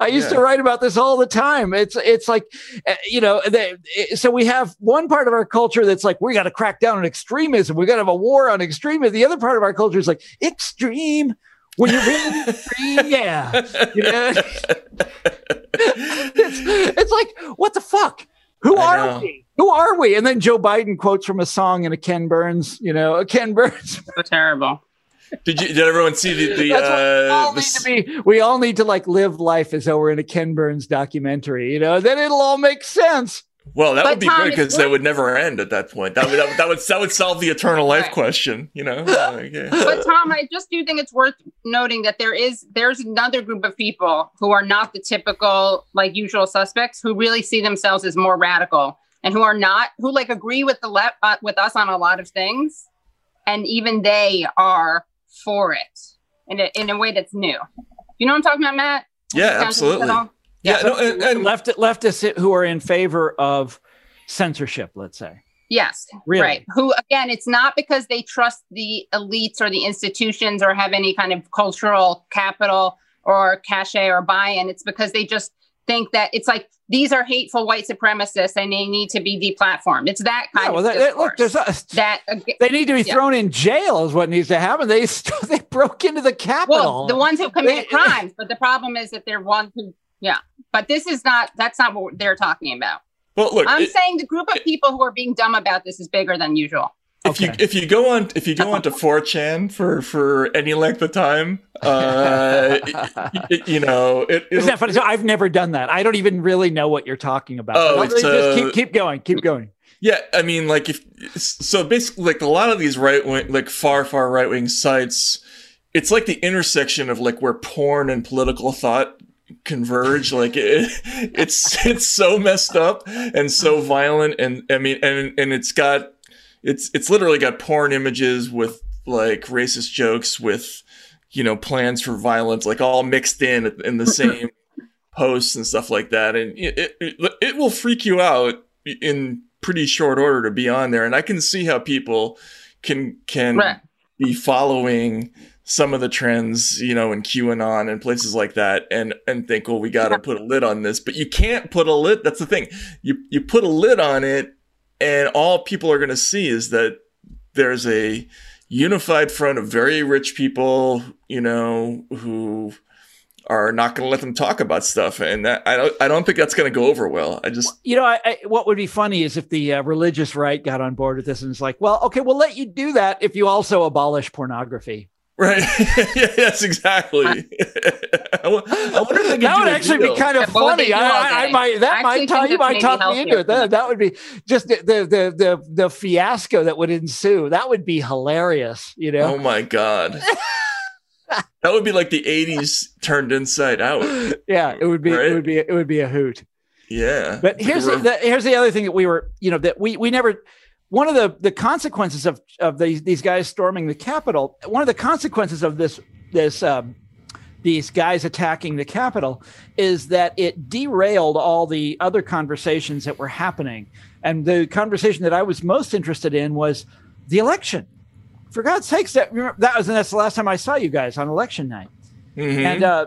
I used yeah. to write about this all the time. It's it's like, uh, you know, they, so we have one part of our culture that's like we got to crack down on extremism. We got to have a war on extremism. The other part of our culture is like extreme. When you're really extreme, yeah, you know? it's, it's like what the fuck. Who I are know. we? Who are we? And then Joe Biden quotes from a song in a Ken Burns, you know, a Ken Burns. So terrible. Did you? Did everyone see the? the, uh, we, all the... Need to be, we all need to like live life as though we're in a Ken Burns documentary. You know, then it'll all make sense. Well, that but would be Tom, good because that would never end at that point. That would that, that would that would solve the eternal life right. question. You know. Like, yeah. But Tom, I just do think it's worth noting that there is there's another group of people who are not the typical like usual suspects who really see themselves as more radical and who are not who like agree with the left uh, with us on a lot of things, and even they are for it in a, in a way that's new. You know what I'm talking about, Matt? Yeah, absolutely. Yeah, yeah no, and, and left leftists who are in favor of censorship, let's say. Yes, really? right. Who again, it's not because they trust the elites or the institutions or have any kind of cultural capital or cachet or buy-in. It's because they just think that it's like these are hateful white supremacists and they need to be deplatformed. It's that kind yeah, well, of that, look. There's a, that uh, they need to be yeah. thrown in jail is what needs to happen. They they broke into the Capitol. Well, the ones who commit crimes, but the problem is that they're ones who yeah. But this is not that's not what they're talking about. Well, look, I'm it, saying the group of people who are being dumb about this is bigger than usual if okay. you if you go on if you go on to 4chan for for any length of time, uh, it, you know, it, isn't that funny? So I've never done that. I don't even really know what you're talking about. Oh, it's, just keep keep going, keep going. Yeah, I mean, like if so, basically, like a lot of these right wing, like far far right wing sites, it's like the intersection of like where porn and political thought converge like it, it's it's so messed up and so violent and i mean and and it's got it's it's literally got porn images with like racist jokes with you know plans for violence like all mixed in in the same posts and stuff like that and it, it it will freak you out in pretty short order to be on there and i can see how people can can right. be following some of the trends, you know, in QAnon and places like that, and and think, well, we got to put a lid on this, but you can't put a lid. That's the thing. You you put a lid on it, and all people are going to see is that there's a unified front of very rich people, you know, who are not going to let them talk about stuff, and that I don't I don't think that's going to go over well. I just you know I, I, what would be funny is if the uh, religious right got on board with this and it's like, well, okay, we'll let you do that if you also abolish pornography. Right. yes, exactly. I wonder if that would actually deal. be kind of funny. I, I, I, might that might talk you might talk me into it. That, that would be just the, the the the the fiasco that would ensue. That would be hilarious. You know. Oh my god. that would be like the '80s turned inside out. Yeah, it would be. Right? It would be. It would be a hoot. Yeah. But here's the, the, here's the other thing that we were, you know, that we we never one of the, the consequences of, of these, these guys storming the Capitol, one of the consequences of this, this, um, these guys attacking the Capitol is that it derailed all the other conversations that were happening. And the conversation that I was most interested in was the election. For God's sakes, that, that was, and that's the last time I saw you guys on election night. Mm-hmm. And, uh,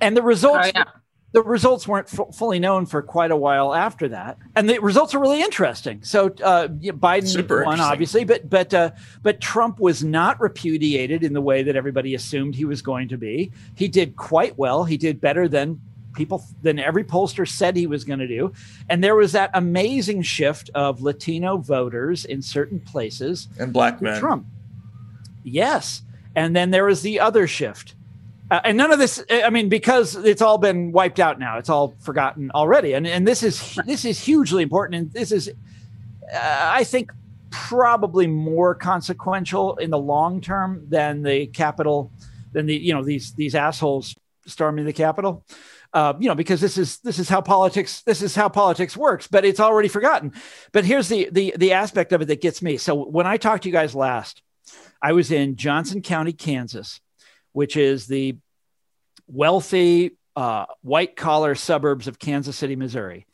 and the results, oh, yeah the results weren't f- fully known for quite a while after that, and the results are really interesting. So uh, Biden Super won, obviously, but but uh, but Trump was not repudiated in the way that everybody assumed he was going to be. He did quite well. He did better than people than every pollster said he was going to do, and there was that amazing shift of Latino voters in certain places and black men. Trump, yes, and then there was the other shift uh, and none of this, I mean, because it's all been wiped out now, it's all forgotten already. And, and this is this is hugely important. And this is, uh, I think, probably more consequential in the long term than the Capitol than the you know these these assholes storming the Capitol. Uh, you know, because this is this is how politics this is how politics works, but it's already forgotten. But here's the the the aspect of it that gets me. So when I talked to you guys last, I was in Johnson County, Kansas which is the wealthy uh, white collar suburbs of Kansas City, Missouri.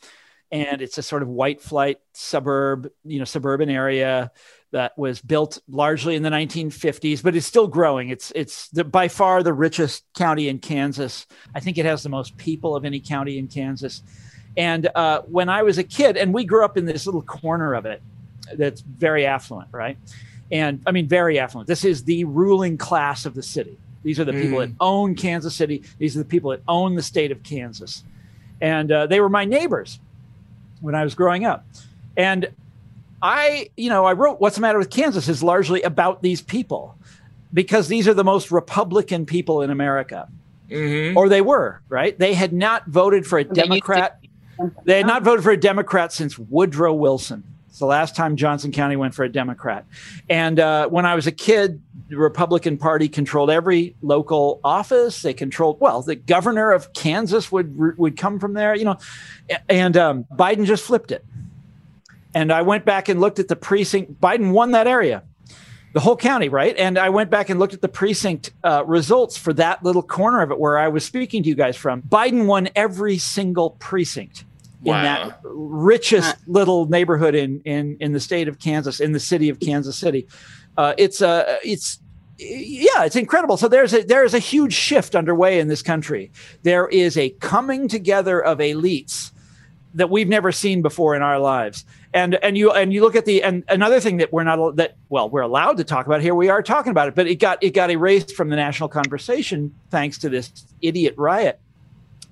And it's a sort of white flight suburb, you know, suburban area that was built largely in the 1950s, but it's still growing. It's it's the, by far the richest county in Kansas. I think it has the most people of any county in Kansas. And uh, when I was a kid, and we grew up in this little corner of it that's very affluent, right? And I mean, very affluent. This is the ruling class of the city. These are the mm. people that mm. own Kansas City. These are the people that own the state of Kansas. And uh, they were my neighbors when I was growing up. And I, you know, I wrote What's the Matter with Kansas is largely about these people because these are the most Republican people in America. Mm-hmm. Or they were, right? They had not voted for a Democrat. They had not voted for a Democrat since Woodrow Wilson. It's the last time Johnson County went for a Democrat. And uh, when I was a kid, the Republican Party controlled every local office. They controlled well. The governor of Kansas would would come from there, you know, and um, Biden just flipped it. And I went back and looked at the precinct. Biden won that area, the whole county, right? And I went back and looked at the precinct uh, results for that little corner of it where I was speaking to you guys from. Biden won every single precinct wow. in that richest little neighborhood in in in the state of Kansas, in the city of Kansas City. Uh, it's uh, it's yeah, it's incredible. So there's a there is a huge shift underway in this country. There is a coming together of elites that we've never seen before in our lives. And and you and you look at the and another thing that we're not that well we're allowed to talk about here. We are talking about it, but it got it got erased from the national conversation thanks to this idiot riot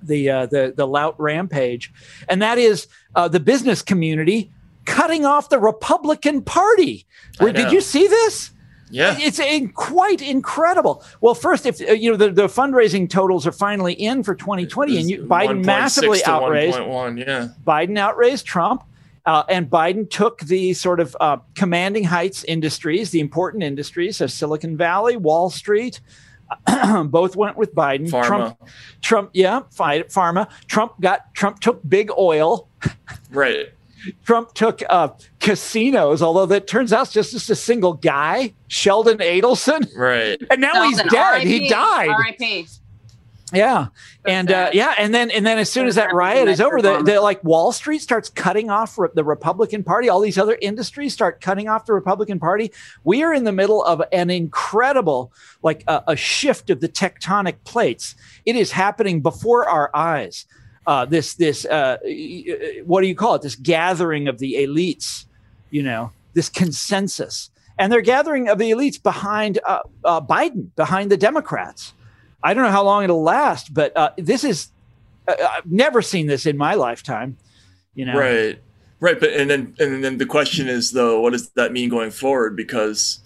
the uh, the the Lout rampage, and that is uh, the business community cutting off the Republican Party. Did you see this? Yeah, it's in, quite incredible. Well, first, if uh, you know the, the fundraising totals are finally in for 2020, and you, Biden massively outraised. 1. yeah, Biden outraised Trump. Uh, and Biden took the sort of uh, commanding heights industries, the important industries of Silicon Valley, Wall Street, both went with Biden. Pharma. Trump, Trump, yeah, fight pharma. Trump got Trump took big oil. Right. Trump took uh, casinos, although that turns out it's just, just a single guy, Sheldon Adelson, Right. and now he's dead. RIP, He died. R.I.P. Yeah, and uh, yeah, and then and then as soon as that riot is over, the, the like Wall Street starts cutting off re- the Republican Party. All these other industries start cutting off the Republican Party. We are in the middle of an incredible like a, a shift of the tectonic plates. It is happening before our eyes. Uh, this this uh, what do you call it? This gathering of the elites. You know, this consensus, and they're gathering of the elites behind uh, uh, Biden, behind the Democrats. I don't know how long it'll last, but uh, this is uh, I've never seen this in my lifetime. You know, Right. Right. But and then and then the question is though, what does that mean going forward? Because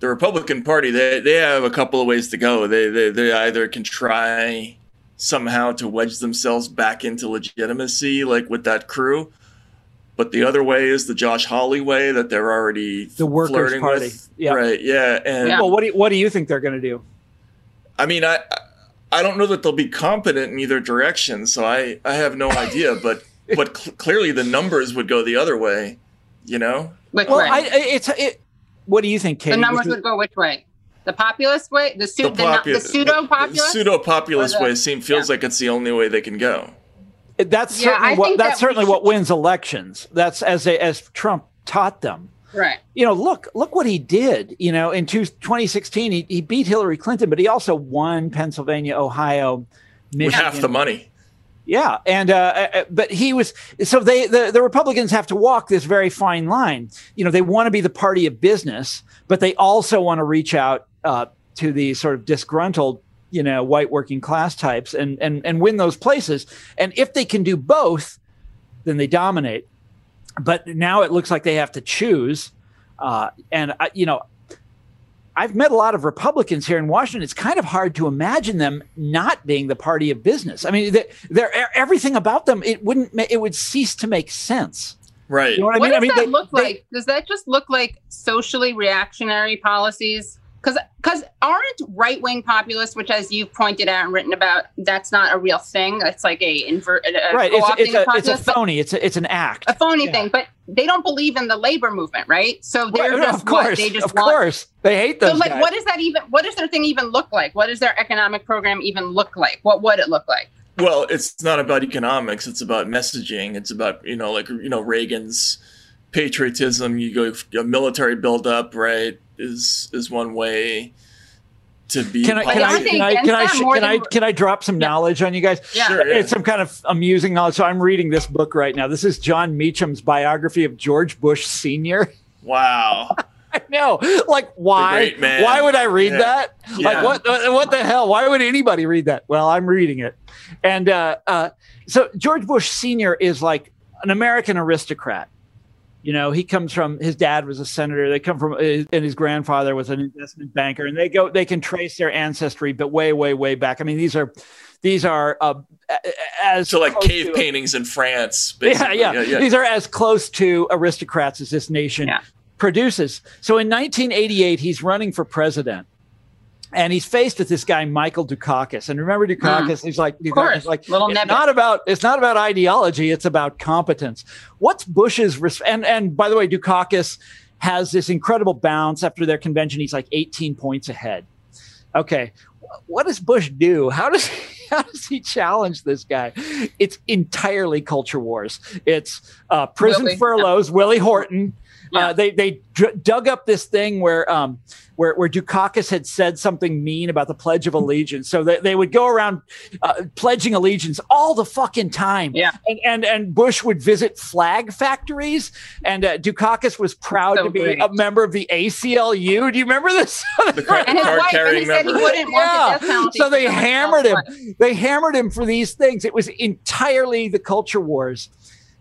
the Republican Party, they they have a couple of ways to go. They they they either can try somehow to wedge themselves back into legitimacy, like with that crew. But the other way is the Josh Hawley way that they're already The Workers' Party. with. Yeah. Right. Yeah. And. Well, what do you, what do you think they're going to do? I mean, I I don't know that they'll be competent in either direction, so I I have no idea. But but cl- clearly the numbers would go the other way, you know. Which Well, way? I, I- it's it. What do you think, Katie? the numbers Would would go which way? The populist way? The, su- the, popu- the pseudo populist? pseudo populist way seems feels like it's the only way they can go. that's Yeah, certainly I what that's that we certainly what wins elections. That's as they, as Trump taught them. Right. You know, look look what he did. You know, in two, 2016, he, he beat Hillary Clinton, but he also won Pennsylvania, Ohio, Michigan. With half the money. Yeah, and uh, uh, but he was so they the, the Republicans have to walk this very fine line. You know, they want to be the party of business, but they also want to reach out uh, to the sort of disgruntled, you know, white working class types and and and win those places. And if they can do both, then they dominate. But now it looks like they have to choose. Uh, and I, you know, I've met a lot of Republicans here in Washington. It's kind of hard to imagine them not being the party of business. I mean, they're, they're everything about them. It wouldn't. ma- It would cease to make sense. Right. You know what I What mean? does I mean, that they- look they- like? Does that just look like socially reactionary policies? Because because aren't right wing populists, which as you've pointed out and written about, that's not a real thing. That's like a invert. A right. It's, it's, a, it's a phony. It's a, it's an act. a phony Yeah. thing. But they don't believe in the labor movement, right? So they're Right, just of course, what they just of want. course, they hate those So like, guys. what is that even? What does their thing even look like? What does their economic program even look like? What would it look like? Well, it's not about economics. It's about messaging. It's about you know, like you know, Reagan's patriotism. You go a military buildup, right? Is is one way to be. can I can Yeah, I I can I can I that sh- more can I can I drop some Yeah. knowledge on you guys? Yeah. Sure, yeah. It's some kind of amusing knowledge. So I'm reading this book right now. This is Jon Meacham's biography of George Bush Senior. Wow. I know. Like, why? Why would I read Yeah. that? Like, Yeah. what? uh, What the hell? Why would anybody read that? Well, I'm reading it, and uh, uh, so George Bush Senior is like an American aristocrat. You know, he comes from his dad was a senator. They come from, and his grandfather was an investment banker, and they go. They can trace their ancestry, but way, way, way back. I mean, these are, these are uh, as so like cave to- paintings in France. yeah, Basically. yeah, These are as close to aristocrats as this nation Yeah. produces. So in 1988, he's running for president. And he's faced with this guy Michael Dukakis, and remember Dukakis? He's like, Dukakis, like Little it's not about it's not about ideology; it's about competence. What's Bush's res- and and by the way, Dukakis has this incredible bounce after their convention. He's like 18 points ahead. Okay, what does Bush do? How does how does he challenge this guy? It's entirely culture wars. It's uh, prison Willie. furloughs. Willie Horton. Yeah. Uh, they they dr- dug up this thing where um where where Dukakis had said something mean about the Pledge of Allegiance. So they, they would go around uh, pledging allegiance all the fucking time. Yeah. And and and Bush would visit flag factories, and uh, Dukakis was proud So to be great. a member of the ACLU. Do you remember this? The card, And his card wife, and carrying he said he member. wouldn't want the death penalty. So they hammered him. else's They hammered him for these things. It was entirely the culture wars.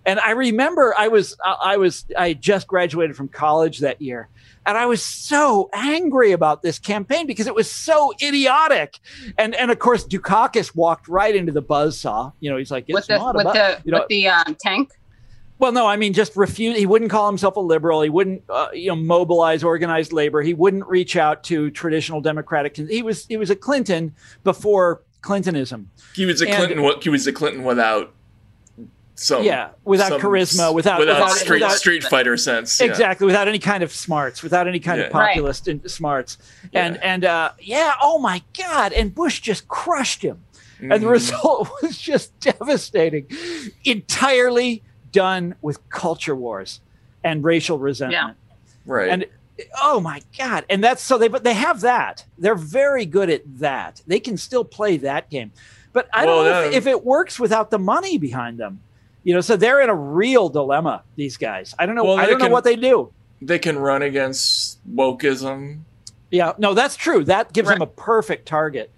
And I remember I was I I was I just graduated from college that year. And I was so angry about this campaign because it was so idiotic. And and of course Dukakis walked right into the buzzsaw. You know, he's like, it's with the not with about the you know, with the um, tank. Well, no, I mean just refuse. He wouldn't call himself a liberal. He wouldn't, uh, you know, mobilize organized labor. He wouldn't reach out to traditional Democratic. He was he was a Clinton before Clintonism. He was a And- Clinton. He was a Clinton without some. Yeah, without some- charisma, without without, without- street without- street fighter sense. yeah. exactly without any kind of smarts, without any kind of Yeah. Right. populist in- smarts. And Yeah. and uh, yeah, oh my God! And Bush just crushed him. and the Mhm. result was just devastating. Entirely done with culture wars and racial resentment. Right. And oh my god! And that's so they but they have that. They're very good at that. They can still play that game. But I don't Well, know if, that- if it works without the money behind them. You know, so they're in a real dilemma. These guys. I don't know. Well, I don't know what they do. they can run against wokeism. Yeah, no, that's true. That gives them a perfect target.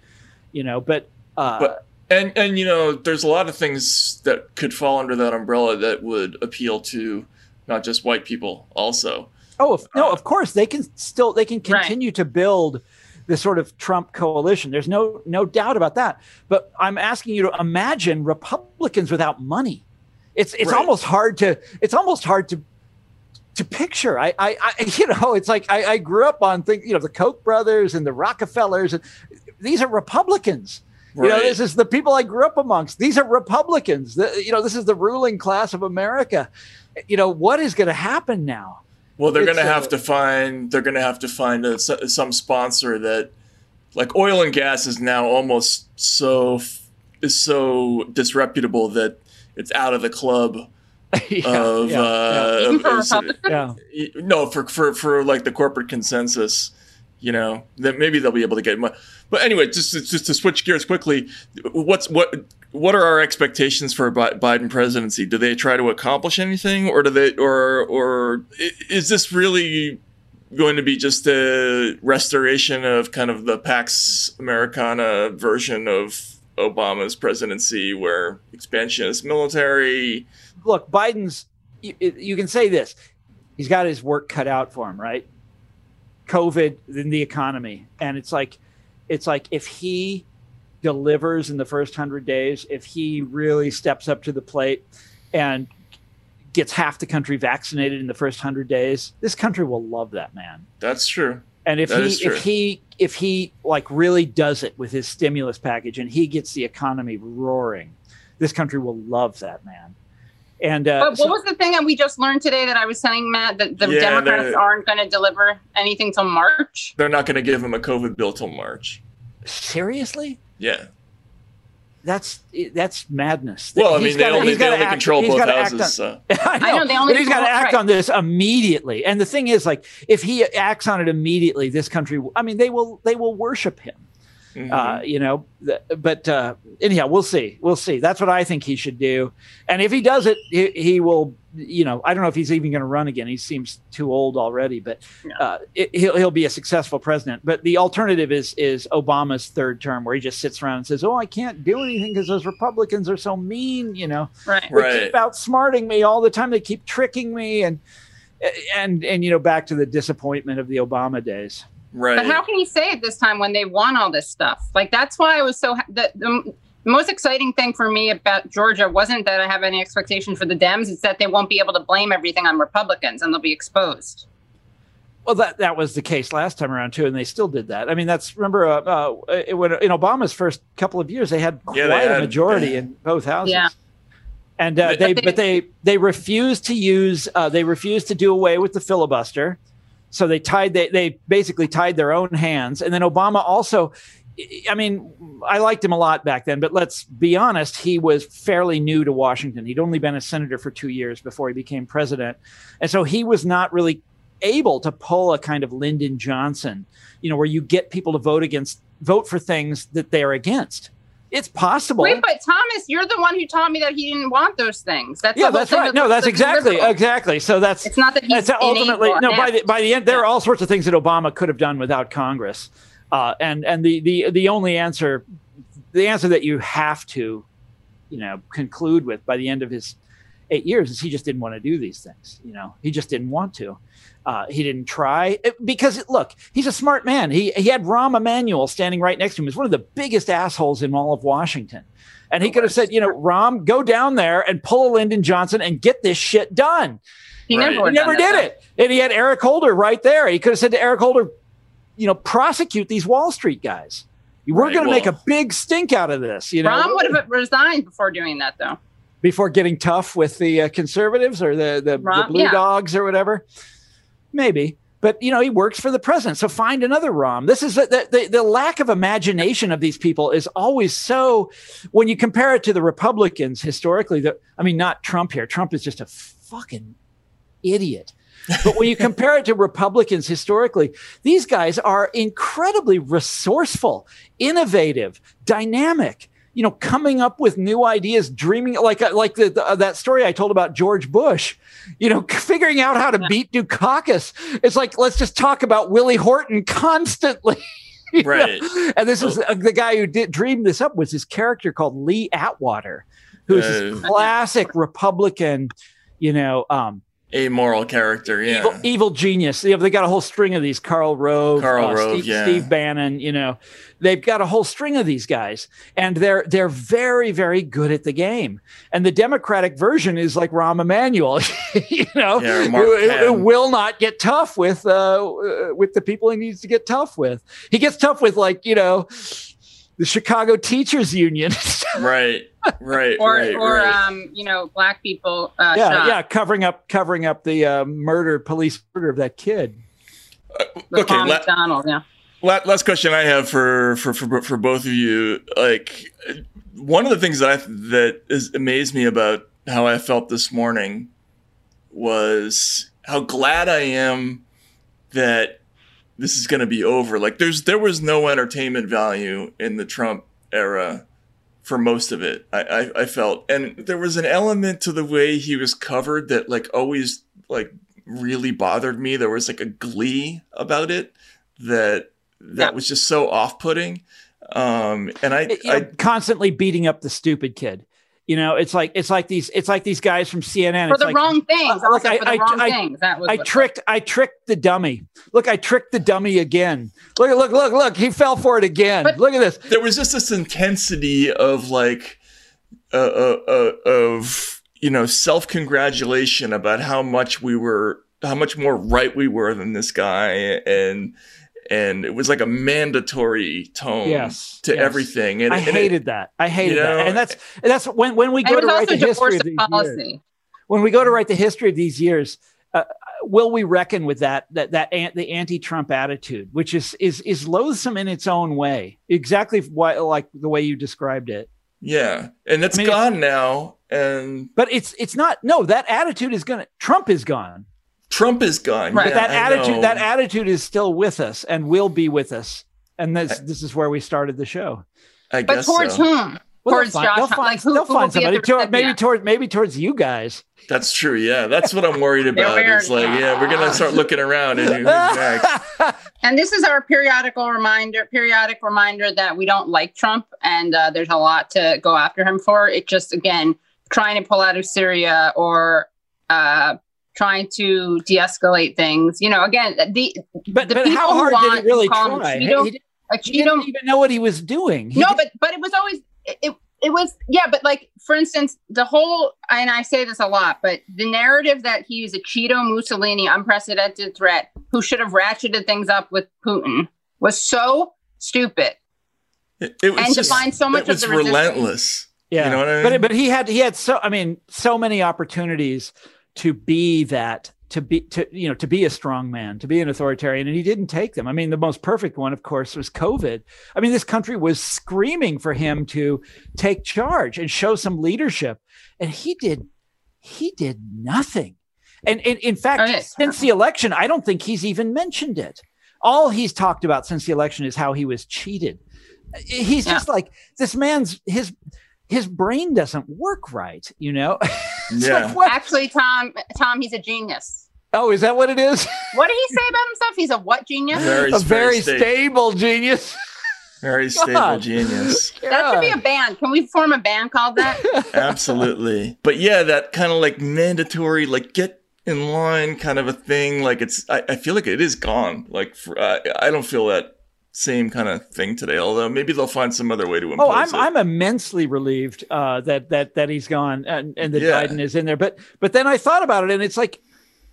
You know, but uh, But and and you know, there's a lot of things that could fall under that umbrella that would appeal to not just white people also. Oh if, no, of course they can still they can Right. continue to build this sort of Trump coalition. There's no no doubt about that. But I'm asking you to imagine Republicans without money. It's it's Right. almost hard to it's almost hard to to picture. I I, I you know it's like I, I grew up on things you know the Koch brothers and the Rockefellers and these are Republicans. You know, this is the people I grew up amongst. These are Republicans. The, you know, this is the ruling class of America. You know, what is going to happen now? Well, they're going to have uh, to find they're going to have to find a, some sponsor that like oil and gas is now almost so is so disreputable that it's out of the club yeah, of yeah, uh Even for of- yeah. no for for for like the corporate consensus you know that maybe they'll be able to get money but anyway just to, just to switch gears quickly what's what what are our expectations for a Biden presidency? Do they try to accomplish anything or do they or or is this really going to be just a restoration of kind of the Pax Americana version of Obama's presidency where expansionist military Look, Biden's. You, you can say this. He's got his work cut out for him, right? COVID, then the economy, and it's like, it's like if he delivers in the first hundred days, if he really steps up to the plate and gets half the country vaccinated in the first hundred days, this country will love that man. that's true And if That he if he if he like really does it with his stimulus package and he gets the economy roaring, this country will love that man. And uh, But so- what was the thing that we just learned today that I was telling Matt that the Yeah, Democrats aren't going to deliver anything till March? they're not going to give him a COVID bill till March. seriously, Yeah. That's that's madness. Well, I He's mean, they gotta- only, he's they only act- control he's both houses. on- so. I know, I know, they only but he's got to act right. on this immediately. And the thing is, like, if he acts on it immediately, this country, I mean, they will they will worship him. Mhm. uh, you know. But uh, anyhow, we'll see. We'll see. That's what I think he should do. And if he does it, he, he will. You know, I don't know if he's even going to run again. He seems too old already. But Yeah. uh, it, he'll he'll be a successful president. But the alternative is is Obama's third term, where he just sits around and says, "Oh, I can't do anything because those Republicans are so mean." You know, Right. they Right. keep outsmarting me all the time. They keep tricking me, and and and you know, back to the disappointment of the Obama days. right. But how can he say it this time when they won all this stuff? Like that's why I was so ha- the, the most exciting thing for me about Georgia wasn't that I have any expectation for the Dems; it's that they won't be able to blame everything on Republicans and they'll be exposed. Well, that that was the case last time around too, and they still did that. I mean, that's remember uh, uh, it- when in Obama's first couple of years, they had quite Yeah, they a had- majority in both houses. Yeah. And uh, But they, they- but they, they refused to use, uh, they refused to do away with the filibuster. So they tied, they, they basically tied their own hands. And then Obama also, I mean, I liked him a lot back then, but let's be honest, he was fairly new to Washington. He'd only been a senator for two years before he became president. And so he was not really able to pull a kind of Lyndon Johnson, you know, where you get people to vote against, vote for things that they're against. It's possible. Wait, but Thomas, you're the one who taught me that he didn't want those things. That's yeah, that's right. No, that's exactly liberal. exactly. So that's It's not that he's that's ultimately no. By the by the end, there are all sorts of things that Obama could have done without Congress, uh, and and the the the only answer, the answer that you have to, you know, conclude with by the end of his eight years is he just didn't want to do these things. You know, he just didn't want to. Uh, he didn't try It- because look, he's a smart man. He he had Rahm Emanuel standing right next to him. He's one of the biggest assholes in all of Washington. And he could have said, you know, Rahm, go down there and pull a Lyndon Johnson and get this shit done. He Right. never, He never did it. And he had Eric Holder right there. He could have said to Eric Holder, you know, prosecute these Wall Street guys. We're Right, going to make a big stink out of this, you know, Rahm would have resigned before doing that, though. before getting tough with the uh, conservatives or the, the, the blue yeah. dogs or whatever. Maybe. But you know he works for the president, so find another Rahm. This is the, the the lack of imagination of these people is always so. When you compare it to the Republicans historically, the I mean not Trump here. Trump is just a fucking idiot. But when you compare it to Republicans historically, these guys are incredibly resourceful, innovative, dynamic. You know, coming up with new ideas, dreaming like like the, the, that story I told about George Bush. You know, figuring out how to beat Dukakis. It's like let's just talk about Willie Horton constantly. You know? Right. And this is uh, the guy who did dream this up was this character called Lee Atwater, who's this Uh, classic Republican, you know, um, Amoral character, yeah. evil, evil genius. You know, they got a whole string of these. Karl Rove, Karl uh, Rove, Steve, yeah. Steve Bannon. You know, they've got a whole string of these guys, and they're they're very very good at the game. And the Democratic version is like Rahm Emanuel. you know, Yeah, will not get tough with uh, with the people he needs to get tough with. He gets tough with like you know the Chicago Teachers Union. right, right, Or, right, or right. um, you know, black people. Uh, yeah, shot. yeah, covering up covering up the uh, murder, police murder of that kid. The okay, Tom la- McDonald, yeah. La- last question I have for, for for for both of you, like one of the things that I that is amazed me about how I felt this morning was how glad I am that this is going to be over. Like there's there was no entertainment value in the Trump era for most of it. I, I I felt, and there was an element to the way he was covered that like always like really bothered me. There was like a glee about it that that Yeah. was just so off-putting. Um, and I, you know, I constantly beating up the stupid kid. You know, it's like it's like these it's like these guys from CNN. For It's the like, wrong things. Look, I- I- wrong I- things. I tricked I tricked the dummy. Look, I tricked the dummy again. Look, look, look, look. He fell for it again. But- look at this. there was just this intensity of like uh, uh, uh, of you know self congratulation about how much we were how much more right we were than this guy and and it was like a mandatory tone Yes, to yes. everything and I and it- hated that. I hated you know, that. And that's and that's when when we go to write the history of of these policy. years. When we go to write the history of these years, uh, will we reckon with that that that an, the anti-Trump attitude, which is is is loathsome in its own way, exactly why, like the way you described it. yeah and it's I mean, it's- gone now and But it's it's not. No, that attitude is gonna. Trump is gone. Trump is gone Right. Yeah, that I attitude know. that attitude is still with us and will be with us. And this this is where we started the show. I But guess towards so. whom? Well, Towards they'll Josh, find, they'll find, like, who- they'll who find somebody. the Toward, maybe towards maybe towards you guys. that's true yeah that's what i'm worried about it's like yeah we're gonna start looking around and who's next And this is our periodical reminder, periodic reminder that we don't like Trump, and uh, there's a lot to go after him for. It just again trying to pull out of Syria or uh, trying to de-escalate things. You know, again, the but The but people how who hard did want he really to call him try? Cheeto- he, did- a he didn't even know what he was doing. He no, did- but but it was always it, it. It was yeah, but like for instance, the whole and I say this a lot, but the narrative that he's a Cheeto Mussolini unprecedented threat who should have ratcheted things up with Putin was so stupid. it, it was And to just find so much it of was the resistance. relentless yeah, you know what I but mean? but he had he had so I mean so many opportunities to be that to be to you know to be a strong man to be an authoritarian and he didn't take them. I mean the most perfect one of course was COVID. I mean this country was screaming for him to take charge and show some leadership and he did he did nothing. And, and in fact, yeah. since the election, I don't think he's even mentioned it. All he's talked about since the election is how he was cheated. He's Yeah. just like this man's his his brain doesn't work right, you know. Yeah. like. Actually, Tom, Tom, he's a genius. Oh, is that what it is? What did he say about himself? He's a what genius? very a very sta- stable genius. very stable God. genius That should be a band. Can we form a band called that? Absolutely. But yeah, that kind of like mandatory, like get in line kind of a thing. Like it's, I, I feel like it is gone. Like for, I I don't feel that same kind of thing today. Although maybe they'll find some other way to impose Oh, I'm it. I'm immensely relieved uh, that that that he's gone and, and that Yeah. Biden is in there. But but then I thought about it, and it's like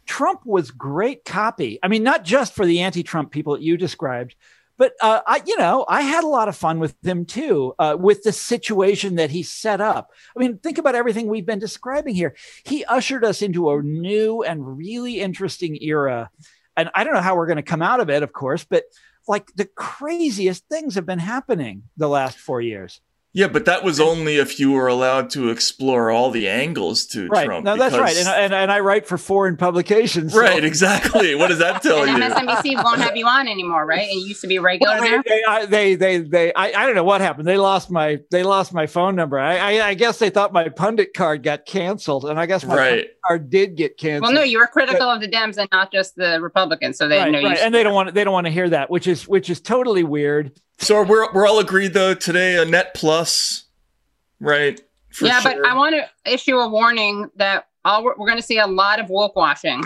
Trump was great copy. I mean, not just for the anti-Trump people that you described, but uh, I you know I had a lot of fun with him too, uh, with the situation that he set up. I mean, think about everything we've been describing here. He ushered us into a new and really interesting era, and I don't know how we're going to come out of it, of course, but like the craziest things have been happening the last four years. Yeah, but that was only if you were allowed to explore all the angles to Right. Trump. No, that's right. And, and, and I write for foreign publications. so- right, exactly. What does that tell And you? MSNBC won't have you on anymore, right? It used to be regular Well, they, there. they, I, they, they, they, I, I don't know what happened. They lost my, they lost my phone number. I, I, I guess they thought my pundit card got canceled, and I guess my Right. pundit card did get canceled. Well, no, you were critical of the Dems and not just the Republicans, so they right, know right. you. and they don't want, they don't want to hear that, which is, which is totally weird. So we're we're all agreed though today a net plus, right? For yeah, sure. but I want to issue a warning that all we're, we're going to see a lot of woke washing.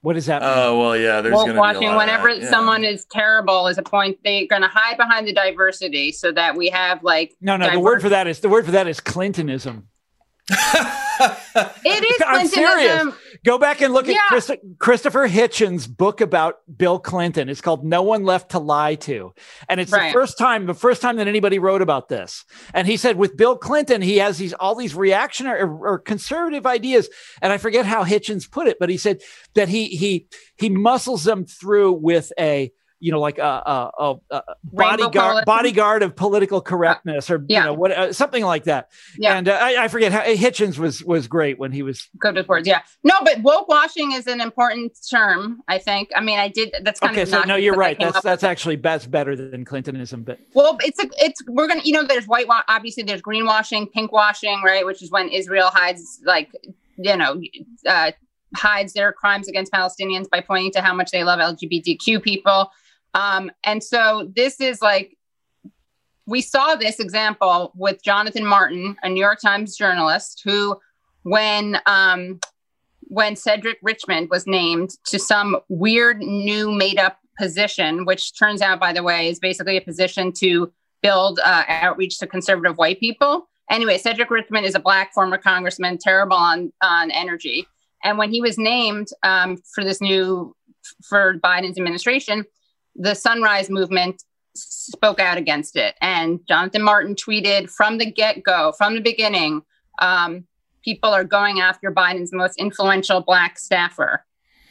What is that mean? Oh well, yeah. There's Woke gonna be a washing. Whenever yeah. someone is terrible, is a point they're going to hide behind the diversity so that we have like no, no. The word for that is the word for that is Clintonism. it is I'm serious. Go back and look Yeah. at Christ- Christopher Hitchens' book about Bill Clinton. It's called No One Left to Lie to. And it's the first time, the first time that anybody wrote about this. And he said with Bill Clinton, he has these all these reactionary or, or conservative ideas. And I forget how Hitchens put it, but he said that he he he muscles them through with a you know, like a, a, a, bodyguard, bodyguard of political correctness, or Yeah. you know, what, uh, something like that. Yeah. And uh, I, I forget how Hitchens was was great when he was Good with words, yeah. No, but woke washing is an important term. I think. I mean, I did. That's kind of. Okay, of so no, you're right. That's that's actually that's better than Clintonism, but Well, it's a, it's we're gonna you know there's white obviously there's greenwashing, pinkwashing, right? Which is when Israel hides like you know uh, hides their crimes against Palestinians by pointing to how much they love LGBTQ people, um, and so this is like we saw this example with Jonathan Martin, a New York Times journalist, who when um, when Cedric Richmond was named to some weird new made up position, which turns out, by the way, is basically a position to build uh, outreach to conservative white people. Anyway, Cedric Richmond is a black former congressman, terrible on on energy. And when he was named um, for this new for Biden's administration, the Sunrise Movement spoke out against it. And Jonathan Martin tweeted from the get go, from the beginning, um, people are going after Biden's most influential black staffer,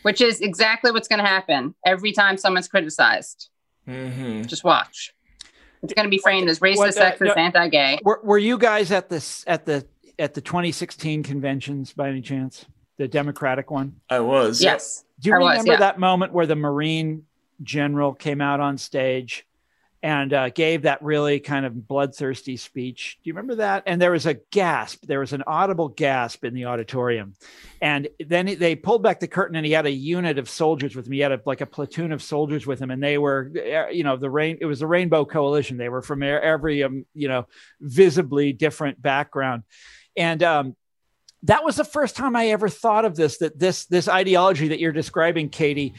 which is exactly what's going to happen every time someone's criticized. Mhm. Just watch. It's going to be framed as racist, What, uh, sexist, no- anti-gay. were, were you guys at this at the at the 2016 conventions by any chance? The Democratic one? I was. Yes. Do you I was, remember yeah. that moment where the Marine general came out on stage and uh, gave that really kind of bloodthirsty speech? Do you remember that? And there was a gasp. There was an audible gasp in the auditorium. And then they pulled back the curtain, and he had a unit of soldiers with him. He had a, like a platoon of soldiers with him, and they were, uh, you know, the rain. It was the Rainbow Coalition. They were from every, um, you know, visibly different background, and um, that was the first time I ever thought of this. That this this ideology that you're describing, Katie,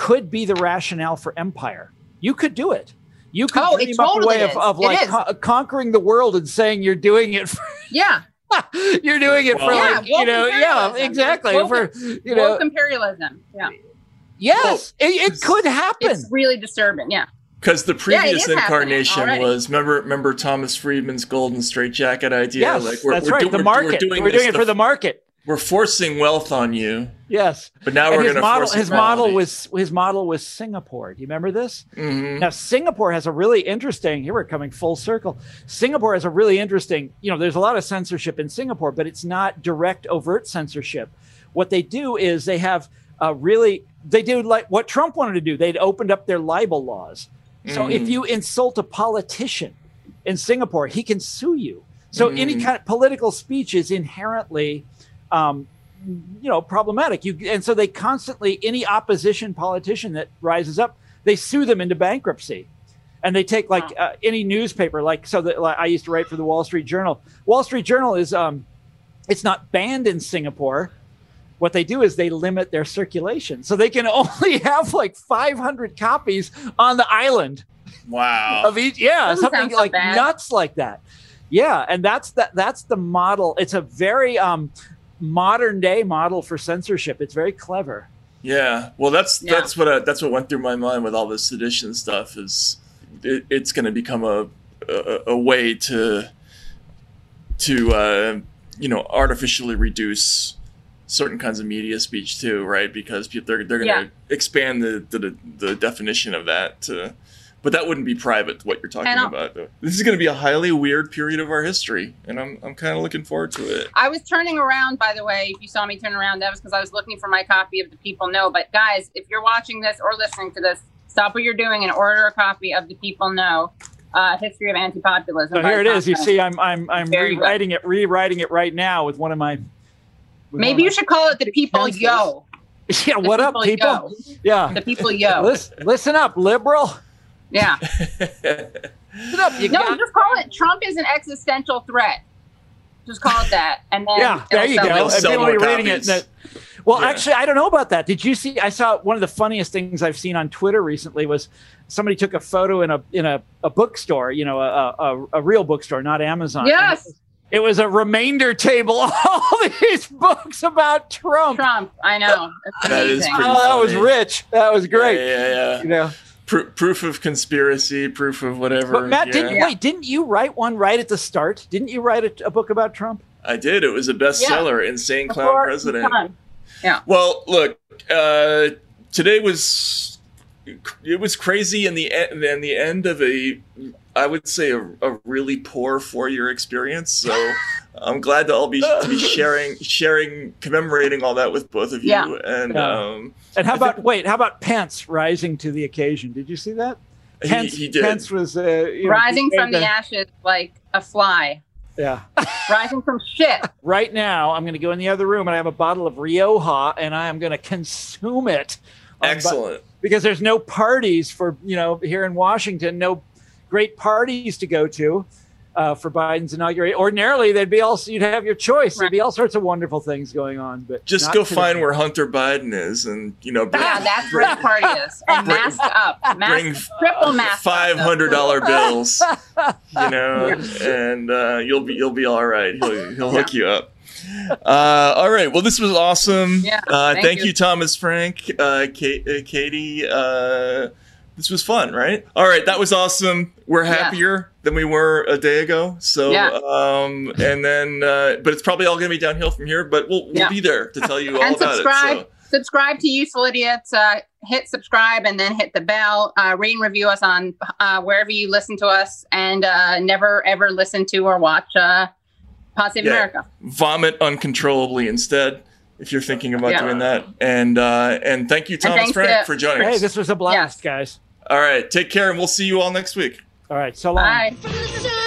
could be the rationale for empire. You could do it. You could Oh, it dream up a way of, is. of It like co- conquering the world and saying you're doing it for Yeah. you're doing it for Well- Yeah, like you know yeah exactly Woke- for you know imperialism. Yeah. yes it, it could happen It's really disturbing. Yeah. Because the previous is happening incarnation was remember remember Thomas Friedman's golden straitjacket idea. yes like that's we're right do- the we're- market we're doing, this it to- for the market we're forcing wealth on you, yes but now and we're going to force his model was his model was Singapore do you remember this hmm Now, Singapore has a really interesting, here we're coming full circle. Singapore has a really interesting, you know, there's a lot of censorship in Singapore, but it's not direct, overt censorship. What they do is they have a really, they do like what Trump wanted to do. They'd opened up their libel laws. So if you insult a politician in Singapore, he can sue you. So any Mm. kind of political speech is inherently, um, you know, problematic. You and so they constantly any opposition politician that rises up, they sue them into bankruptcy, and they take like uh, any newspaper, like so that like, I used to write for the Wall Street Journal. Wall Street Journal is um, it's not banned in Singapore, what they do is they limit their circulation, so they can only have like 500 copies on the island. Wow. Of each, yeah, Doesn't something sound so like bad. nuts like that. Yeah, and that's that. That's the model. It's a very um, modern day model for censorship. It's very clever. Yeah, well, that's Yeah. that's what I, that's what went through my mind with all this sedition stuff. Is it, it's going to become a, a a way to to uh, you know artificially reduce certain kinds of media speech too, right? Because they're they're going to Yeah. expand the, the the definition of that to. But that wouldn't be private. What you're talking And I'll- about. This is going to be a highly weird period of our history, and I'm I'm kind of looking forward to it. I was turning around, by the way. If you saw me turn around, that was because I was looking for my copy of The People, No. But guys, if you're watching this or listening to this, stop what you're doing and order a copy of The People, No, uh, History of Anti-Populism. So by here it is. You see, I'm I'm I'm Very good. rewriting it, rewriting it right now with one of my. Maybe of you my- should call it The People pencils. Yo. Yeah, The what up, people? Yo. Yeah, The People Yo. listen, listen up, liberal. Yeah. Listen up, you No, got- just call it Trump is an existential threat. Just call it that. And then Yeah, there you go. They'll. And people more will be reading it. That, well, Yeah. actually, I don't know about that. Did you see? I saw one of the funniest things I've seen on Twitter recently was somebody took a photo in a in a, a bookstore, you know, a, a, a real bookstore, not Amazon. Yes. It was a remainder table, all these books about Trump. Trump. I know. That is pretty Oh, that was rich. That was great. Yeah, yeah, yeah. You know, Pro- proof of conspiracy, proof of whatever. but Matt, yeah. didn't wait? Didn't you write one right at the start? Didn't you write a, a book about Trump? I did. It was a bestseller. Insane Clown Before President. Yeah. Well, look, uh, today was it was crazy in the end, in the end of a, I would say a, a really poor four year experience. So I'm glad to all be to be sharing sharing commemorating all that with both of you. Yeah. And Yeah. um, And how I think- about wait? How about Pence rising to the occasion? Did you see that? he, Pence, he did. Pence was uh, you know, Rising from made the ashes like a fly. Yeah. Rising from shit. right now, I'm going to go in the other room and I have a bottle of Rioja and I am going to consume it. Um, but- Excellent. because there's no parties for you know here in Washington, no great parties to go to uh, for Biden's inauguration. Ordinarily, there'd be also you'd have your choice. There'd be all sorts of wonderful things going on, but Just go today. find where Hunter Biden is, and you know, bring, Yeah, that's where the party is. And mask up. Mask, bring triple mask. five hundred dollar bills, you know, and uh, you'll be you'll be all right. He'll he'll hook you up. Uh, all right. Well, this was awesome. Yeah, Uh, thank thank you. you, Thomas Frank, uh, Kate, uh, Katie. This was fun, right? All right, that was awesome. We're Yeah. happier than we were a day ago. So, Yeah. um, and then, uh, but it's probably all going to be downhill from here. But we'll we'll Yeah. be there to tell you all and about subscribe. it. Subscribe to Useful Idiots. Uh, hit subscribe and then hit the bell. Uh, rate and review us on uh, wherever you listen to us, and uh, never ever listen to or watch uh, Pod Save Yeah. America. Vomit uncontrollably instead. If you're thinking about Yeah. doing that, and uh, and thank you, Thomas Frank, to- for joining Hey, us. this was a blast, Yes. guys. All right, take care, and we'll see you all next week. All right, so long. Bye.